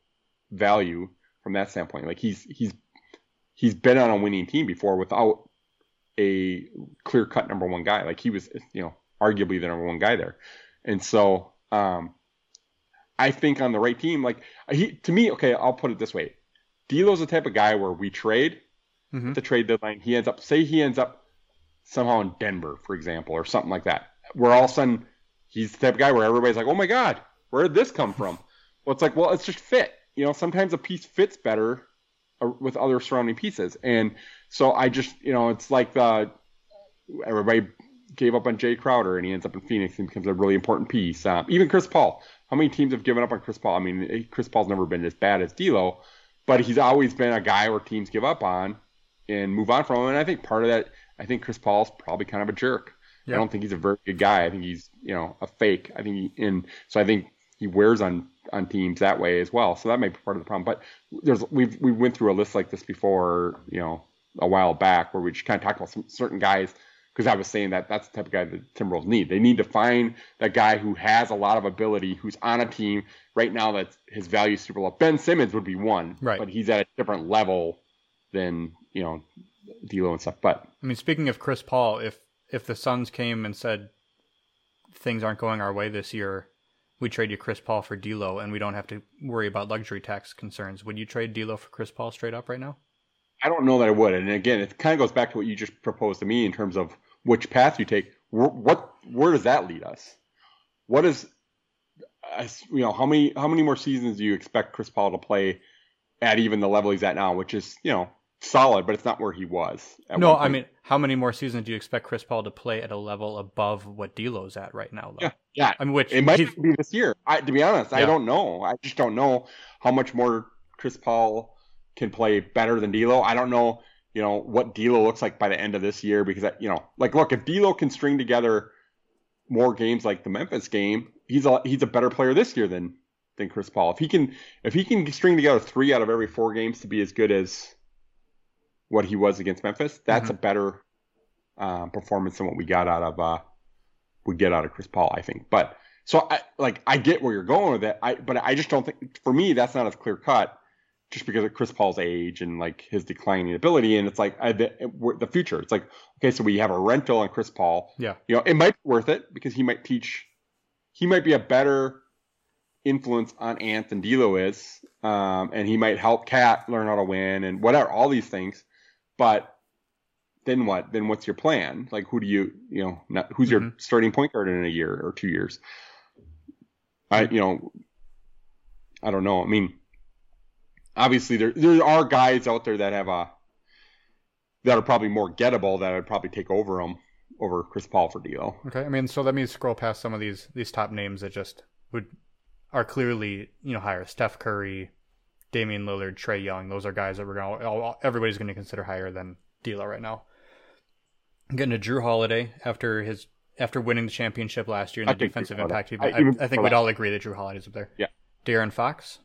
value from that standpoint. Like he's he's he's been on a winning team before without a clear cut number one guy. Like he was, you know, arguably the number one guy there. And so, um, I think on the right team, like he, to me, okay, I'll put it this way. D'Lo's the type of guy where we trade Mhm. at the trade deadline. He ends up, say, he ends up somehow in Denver, for example, or something like that. Where all of a sudden he's the type of guy where everybody's like, "Oh my God, where did this come from?" well, it's like, well, it's just fit. You know, sometimes a piece fits better with other surrounding pieces, and so I just, you know, it's like the everybody gave up on Jae Crowder and he ends up in Phoenix and becomes a really important piece. Um, even Chris Paul. How many teams have given up on Chris Paul? I mean, eh, Chris Paul's never been as bad as D'Lo, but he's always been a guy where teams give up on and move on from him. And I think part of that, I think Chris Paul's probably kind of a jerk. Yeah. I don't think he's a very good guy. I think he's, you know, a fake. I think he, and so I think he wears on on teams that way as well. So that may be part of the problem. But there's we've we went through a list like this before, you know, a while back where we just kind of talked about some certain guys because I was saying that that's the type of guy that Timberwolves need. They need to find that guy who has a lot of ability, who's on a team right now that his value is super low. Ben Simmons would be one, Right. but he's at a different level than you know D'Lo and stuff. But I mean, speaking of Chris Paul, if if the Suns came and said things aren't going our way this year, we trade you Chris Paul for D'Lo, and we don't have to worry about luxury tax concerns. Would you trade D'Lo for Chris Paul straight up right now? I don't know that I would. And again, it kind of goes back to what you just proposed to me in terms of which path you take. Wh- What where does that lead us? What is you know how many how many more seasons do you expect Chris Paul to play at even the level he's at now, which is you know solid, but it's not where he was. no, I mean, how many more seasons do you expect Chris Paul to play at a level above what D'Lo's at right now? Though? Yeah, yeah. I mean, which It might be this year. I, to be honest, I don't know. I just don't know how much more Chris Paul can play better than D'Lo. I don't know, you know, what D'Lo looks like by the end of this year because, I, you know, like look, if D'Lo can string together more games like the Memphis game, he's a he's a better player this year than than Chris Paul. If he can if he can string together three out of every four games to be as good as what he was against Memphis, that's a better uh, performance than what we got out of uh, we get out of Chris Paul, I think. But so I like I get where you're going with it. I but I just don't think for me that's not as clear cut just because of Chris Paul's age and like his declining ability. And it's like I, the, the future. It's like okay, so we have a rental on Chris Paul. Yeah. you know it might be worth it because he might teach. He might be a better influence on Ant than D'Lo is, um, and he might help Cat learn how to win and whatever all these things. But then what? Then what's your plan? Like, who do you, you know, not, who's your Mhm. starting point guard in a year or two years? I, you know, I don't know. I mean, obviously there there are guys out there that have a that are probably more gettable that I'd probably take over them over Chris Paul for D'Lo. Okay, I mean, so let me scroll past some of these these top names that just would are clearly you know higher. Steph Curry, Damian Lillard, Trae Young. Those are guys that we're going. to Everybody's going to consider higher than D'Lo right now. I'm getting to Jrue Holiday after his after winning the championship last year and I the defensive impact. he- I- I, I think we'd all agree that Jrue Holiday's up there. Yeah. De'Aaron Fox.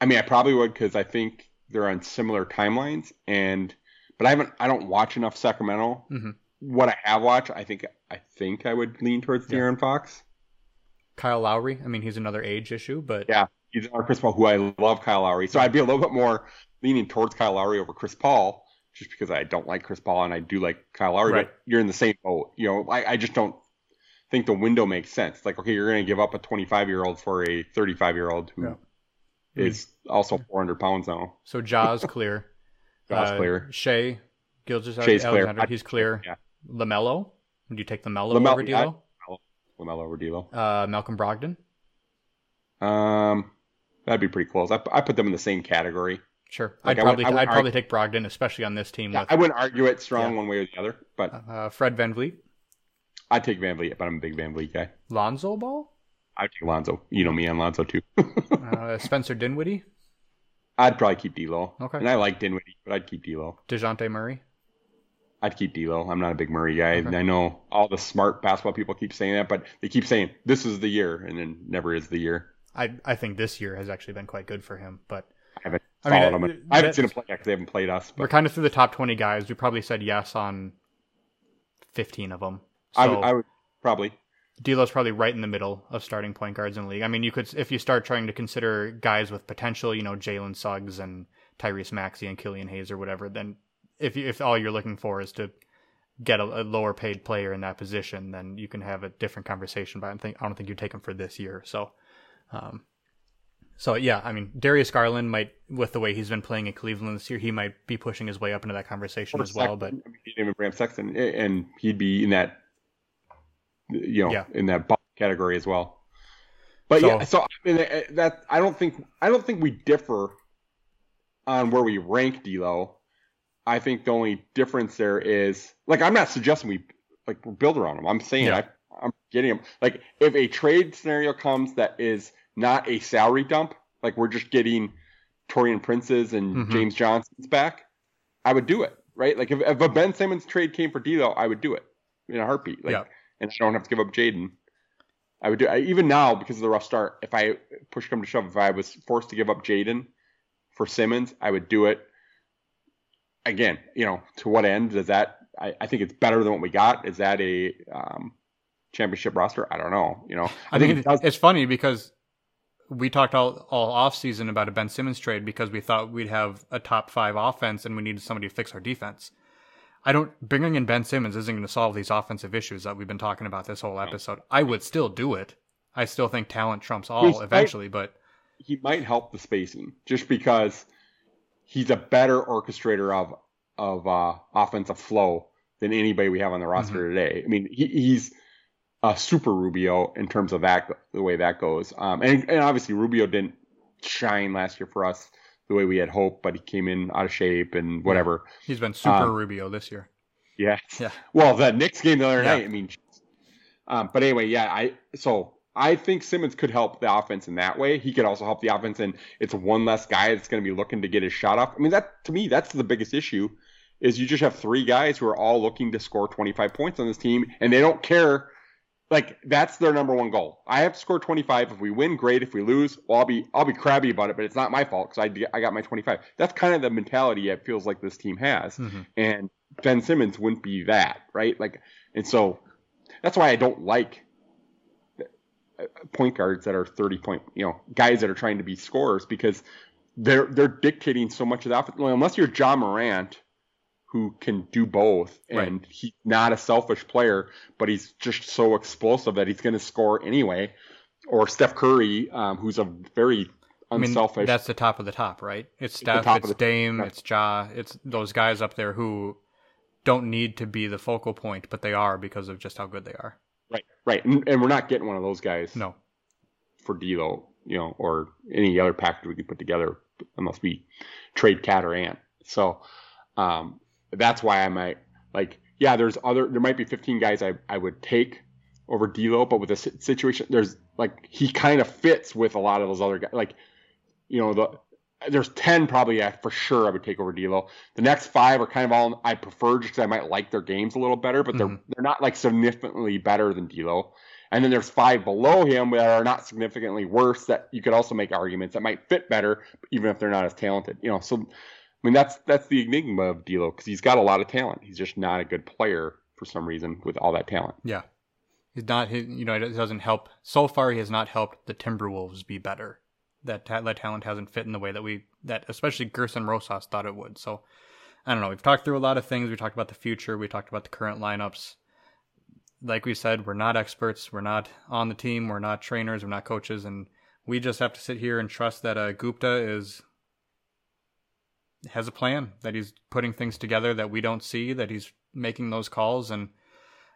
I mean, I probably would because I think they're on similar timelines, and but I haven't. I don't watch enough Sacramento. Mhm. What I have watched, I think I think I would lean towards Yeah. De'Aaron Fox. Kyle Lowry. I mean, he's another age issue, but Yeah. He's our Chris Paul, who I love, Kyle Lowry. So I'd be a little bit more leaning towards Kyle Lowry over Chris Paul, just because I don't like Chris Paul and I do like Kyle Lowry. Right. But you're in the same boat. You know, I, I just don't think the window makes sense. It's like, okay, you're going to give up a 25 year old for a 35 year old who Yeah. is also 400 pounds now. so Ja's clear. Ja's Uh, clear. Shai Gilgeous Shai's clear. He's clear. Yeah. LaMelo. Would you take LaMelo LaMelo- over D'Lo? LaMelo over D'Lo. Uh, Malcolm Brogdon. Um, that'd be pretty close. I, I put them in the same category. Sure, Like, I'd I would- probably I would I'd probably take Brogdon, especially on this team Yeah, with I wouldn't argue it strong Yeah. one way or the other, but uh, Fred VanVleet, I'd take VanVleet. But I'm a big VanVleet guy. Lonzo Ball, I'd take Lonzo. You know me on Lonzo too. uh, Spencer Dinwiddie, I'd probably keep D'Lo. Okay. And I like Dinwiddie, but I'd keep D'Lo. Dejounte Murray. I'd keep D'Lo. I'm not a big Murray guy. Okay. I know all the smart basketball people keep saying that, but they keep saying this is the year, and then never is the year. I I think this year has actually been quite good for him, but I haven't I mean, followed uh, them. I haven't seen them play yet because they haven't played us. we're kind of through the top twenty guys. We probably said yes on fifteen of them. So I, would, I would probably. D'Lo's probably right in the middle of starting point guards in the league. I mean, you could if you start trying to consider guys with potential, you know, Jalen Suggs and Tyrese Maxey and Killian Hayes or whatever. Then if you, if all you're looking for is to get a, a lower paid player in that position, then you can have a different conversation. But I don't think I don't think you take him for this year. So, um, So yeah, I mean Darius Garland might, with the way he's been playing in Cleveland this year, he might be pushing his way up into that conversation as well. Sexton. But I mean, he even bring up Sexton, and he'd be in that, you know, Yeah. in that category as well. But So- yeah, so I mean uh, that I don't think I don't think we differ on where we rank D'Lo. I think the only difference there is like I'm not suggesting we like build around him. I'm saying Yeah. I, I'm getting him. Like if a trade scenario comes that is not a salary dump, like we're just getting Taurean Prince's and Mhm. James Johnson's back, I would do it. Right? Like if, if a Ben Simmons trade came for D'Lo, I would do it in a heartbeat. Like, Yeah. and I don't have to give up Jaden. I would do I, even now because of the rough start. If I push come to shove, if I was forced to give up Jaden for Simmons, I would do it. Again, you know, to what end does that? I, I think it's better than what we got. Is that a um, championship roster? I don't know. You know, I, I, think mean, it does. it's funny because we talked all all off season about a Ben Simmons trade because we thought we'd have a top five offense and we needed somebody to fix our defense. I don't bringing in Ben Simmons isn't going to solve these offensive issues that we've been talking about this whole episode. I would still do it. I still think talent trumps all He's- I- eventually, but he might help the spacing just because he's a better orchestrator of of uh, offensive flow than anybody we have on the roster today. I mean, he, he's a super Rubio in terms of that the way that goes. Um, and, and obviously Rubio didn't shine last year for us the way we had hoped, but he came in out of shape and whatever. he's been super Um, Rubio this year. Yeah. Yeah. Well, the Knicks game the other Yeah. night. I mean, um, but anyway, yeah. I so I think Simmons could help the offense in that way. He could also help the offense, and it's one less guy that's going to be looking to get his shot off. I mean, that to me, that's the biggest issue. Is you just have three guys who are all looking to score 25 points on this team, and they don't care. Like that's their number one goal. I have to score 25. If we win, great. If we lose, well, I'll be I'll be crabby about it, but it's not my fault because I I got my 25. That's kind of the mentality it feels like this team has Mhm. and Ben Simmons wouldn't be that, right? Like, and so that's why I don't like uh, point guards that are 30 point, you know, guys that are trying to be scorers because they're they're dictating so much of the offense. Well, unless you're Ja Morant, who can do both, and he's not a selfish player, but he's just so explosive that he's going to score anyway. Or Steph Curry, um, who's a very I mean, that's the top of the top, right? It's Steph, top it's of Dame, yeah. it's Ja, it's those guys up there who don't need to be the focal point, but they are because of just how good they are. right, right, and, and we're not getting one of those guys. No, for D'Lo, you know, or any other package we could put together, unless we trade Cat or Ant. So um, that's why I might like, yeah, there's other, there might be 15 guys I, I would take over D'Lo, but with the situation, there's like he kind of fits with a lot of those other guys. Like, you know, the there's 10 probably I, for sure I would take over D'Lo. The next five are kind of all I prefer just because I might like their games a little better, but they're Mhm. they're not like significantly better than D'Lo. And then there's five below him that are not significantly worse that you could also make arguments that might fit better, even if they're not as talented. You know, so I mean that's that's the enigma of D'Lo because he's got a lot of talent. He's just not a good player for some reason with all that talent. yeah, he's not. You know, it doesn't help. So far, he has not helped the Timberwolves be better. That that talent hasn't fit in the way that we that especially Gerson Rosas thought it would. So I don't know. We've talked through a lot of things. We talked about the future. We talked about the current lineups. Like we said, we're not experts. We're not on the team. We're not trainers. We're not coaches, and we just have to sit here and trust that uh, Gupta is has a plan. That he's putting things together that we don't see. That he's making those calls, and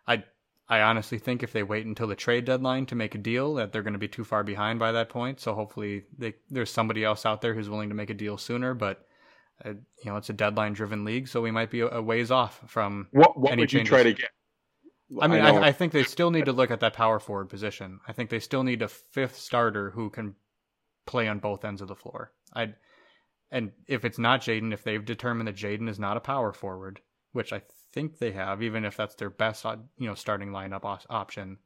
I I honestly think if they wait until the trade deadline to make a deal, that they're going to be too far behind by that point. So hopefully, they, there's somebody else out there who's willing to make a deal sooner. But uh, you know, it's a deadline-driven league, so we might be a, ways off from. What what Any would you changes? try to get? I mean, know- I, I think they still need to look at that power forward position. I think they still need a fifth starter who can play on both ends of the floor. I, and if it's not Jaden, if they've determined that Jaden is not a power forward, which I think they have, even if that's their best, uh, you know, starting lineup op- option,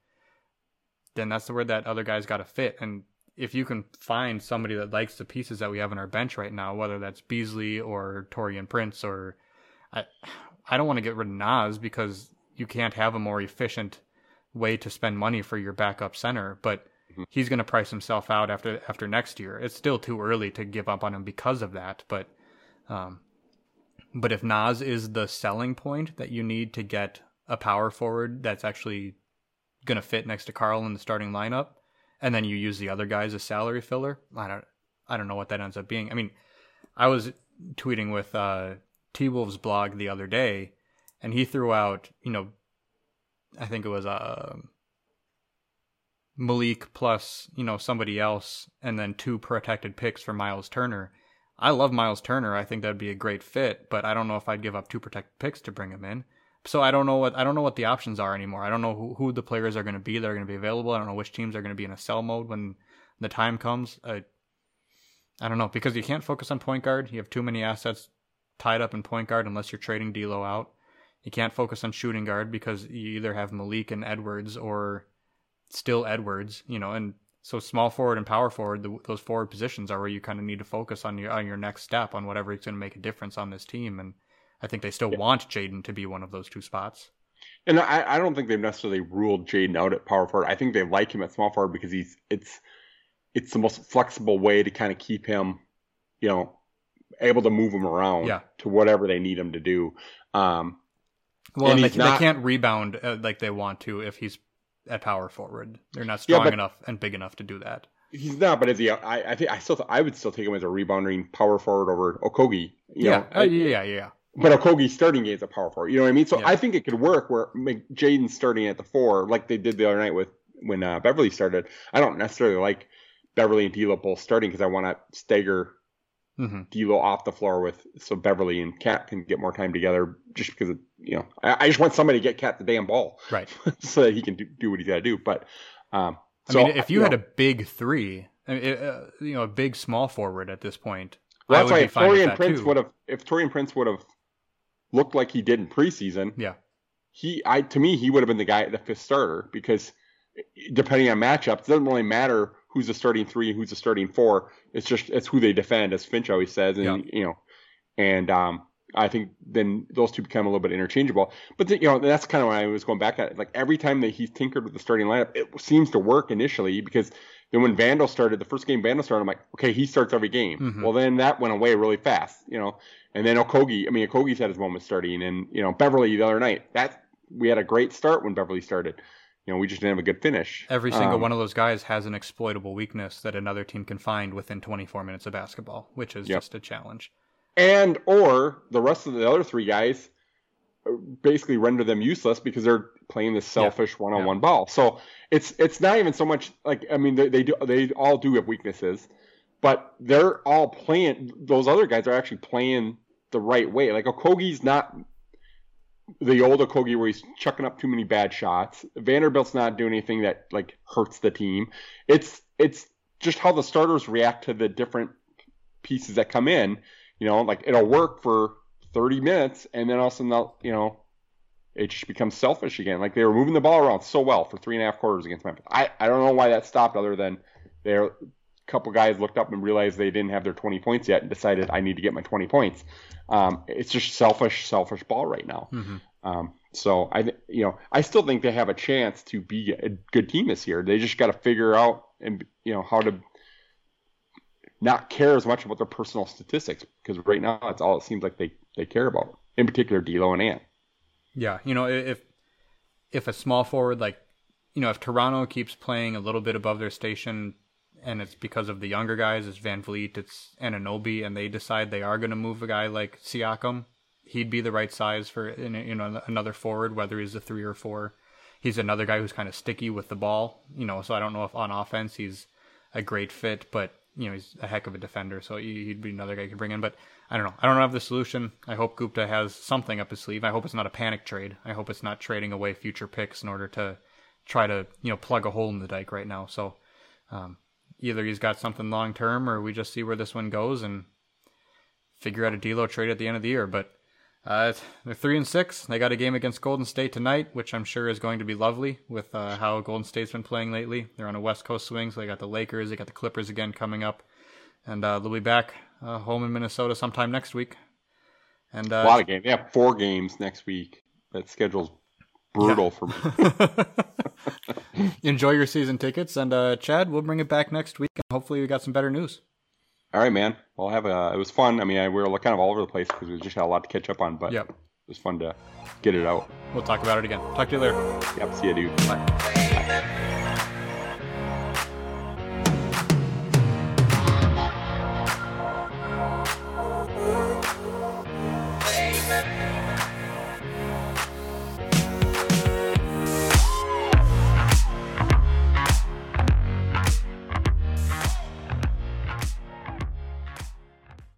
then that's the word that other guy's got to fit. And if you can find somebody that likes the pieces that we have on our bench right now, whether that's Beasley or Taurean Prince or I, I don't want to get rid of Naz because you can't have a more efficient way to spend money for your backup center, but Mhm. he's going to price himself out after after next year. It's still too early to give up on him because of that, but um, but if Naz is the selling point that you need to get a power forward that's actually going to fit next to Karl in the starting lineup, and then you use the other guys as salary filler, I don't. I don't know what that ends up being. I mean, I was tweeting with uh, T Wolves blog the other day, and he threw out, you know, I think it was uh, Malik plus, you know, somebody else, and then two protected picks for Miles Turner. I love Miles Turner. I think that'd be a great fit, but I don't know if I'd give up two protected picks to bring him in. So I don't know what I don't know what the options are anymore. I don't know who, who the players are going to be that are going to be available. I don't know which teams are going to be in a sell mode when the time comes. I, I don't know because you can't focus on point guard. You have too many assets tied up in point guard unless you're trading D'Lo out. You can't focus on shooting guard because you either have Malik and Edwards or still Edwards. You know, and so small forward and power forward, the, those forward positions are where you kind of need to focus on your on your next step on whatever is going to make a difference on this team. And I think they still yeah. want Jaden to be one of those two spots. And I, I don't think they've necessarily ruled Jaden out at power forward. I think they like him at small forward because he's it's it's the most flexible way to kind of keep him, you know, able to move him around yeah. to whatever they need him to do. Um, well, and, and they, not, they, can't rebound uh, like they want to if he's at power forward. They're not strong yeah, enough and big enough to do that. He's not, but is he? I, I think I still th- I would still take him as a rebounding power forward over Okogie. yeah, uh, yeah, yeah. But Okogie starting is a power forward. You know what I mean? So yeah. I think it could work where Jaden starting at the four, like they did the other night with when uh, Beverley started. I don't necessarily like Beverley and D'Lo both starting because I want to stagger mm-hmm. D'Lo off the floor with so Beverley and KAT can get more time together. Just because of, you know, I, I, just want somebody to get KAT the damn ball, right, so that he can do, do what he's got to do. But um, I mean, if you, you had know, a big three, I mean, uh, you know, a big small forward at this point. Well, that's why if Taurean Prince would have, if Taurean Prince would have looked like he did in preseason, yeah, he, I to me, he would have been the guy, the fifth starter because depending on matchups, it doesn't really matter who's the starting three and who's the starting four. It's just it's who they defend, as Finch always says, and yeah. you know, and um, I think then those two become a little bit interchangeable. But the, you know, that's kind of why I was going back at it. Like every time that he's tinkered with the starting lineup, it seems to work initially because then when Vando started, the first game Vando started, I'm like, okay, he starts every game. Mm-hmm. Well, then that went away really fast, you know. And then Okogie, I mean, Okogie's had his moment starting, and you know, Beverley the other night, that we had a great start when Beverley started you know, we just didn't have a good finish. Every single um, one of those guys has an exploitable weakness that another team can find within 24 minutes of basketball, which is yep. just a challenge. And or the rest of the other three guys uh, basically render them useless because they're playing this selfish one-on-one ball. So it's it's not even so much like I mean they, they do they all do have weaknesses, but they're all playing. Those other guys are actually playing the right way. Like Okogie's not the old Okogie where he's chucking up too many bad shots. Vanderbilt's not doing anything that like hurts the team. It's it's just how the starters react to the different pieces that come in. You know, like it'll work for 30 minutes, and then all of a sudden, they'll, you know, it just becomes selfish again. Like they were moving the ball around so well for three and a half quarters against Memphis. I I don't know why that stopped, other than their couple guys looked up and realized they didn't have their 20 points yet and decided I need to get my 20 points. Um, it's just selfish, selfish ball right now. Mm-hmm. Um, so I, you know, I still think they have a chance to be a good team this year. They just got to figure out and you know how to not care as much about their personal statistics because right now that's all it seems like they they care about. In particular, D'Lo and Ant. Yeah, you know, if if a small forward like you know if Toronto keeps playing a little bit above their station and it's because of the younger guys. It's VanVleet, it's Anunoby, and they decide they are going to move a guy like Siakam. He'd be the right size for you know another forward, whether he's a three or four. He's another guy who's kind of sticky with the ball, you know. So I don't know if on offense he's a great fit, but you know he's a heck of a defender, so he'd be another guy you could bring in. But I don't know. I don't have the solution. I hope Gupta has something up his sleeve. I hope it's not a panic trade. I hope it's not trading away future picks in order to try to you know plug a hole in the dike right now. So um, either he's got something long term or we just see where this one goes and figure out a D'Lo trade at the end of the year. But uh, they're three and six. They got a game against Golden State tonight, which I'm sure is going to be lovely with uh, how Golden State's been playing lately. They're on a West Coast swing, so they got the Lakers, they got the Clippers again coming up, and uh, they'll be back uh, home in Minnesota sometime next week. And uh, a lot of games. Yeah, four games next week. That schedule's brutal yeah. for me. Enjoy your season tickets, and uh, Chad, we'll bring it back next week, and hopefully we got some better news. All right, man. Well, have a. It was fun. I mean, I, we were kind of all over the place because we just had a lot to catch up on, but yep. it was fun to get it out. We'll talk about it again. Talk to you later. Yep. See you, dude. Bye.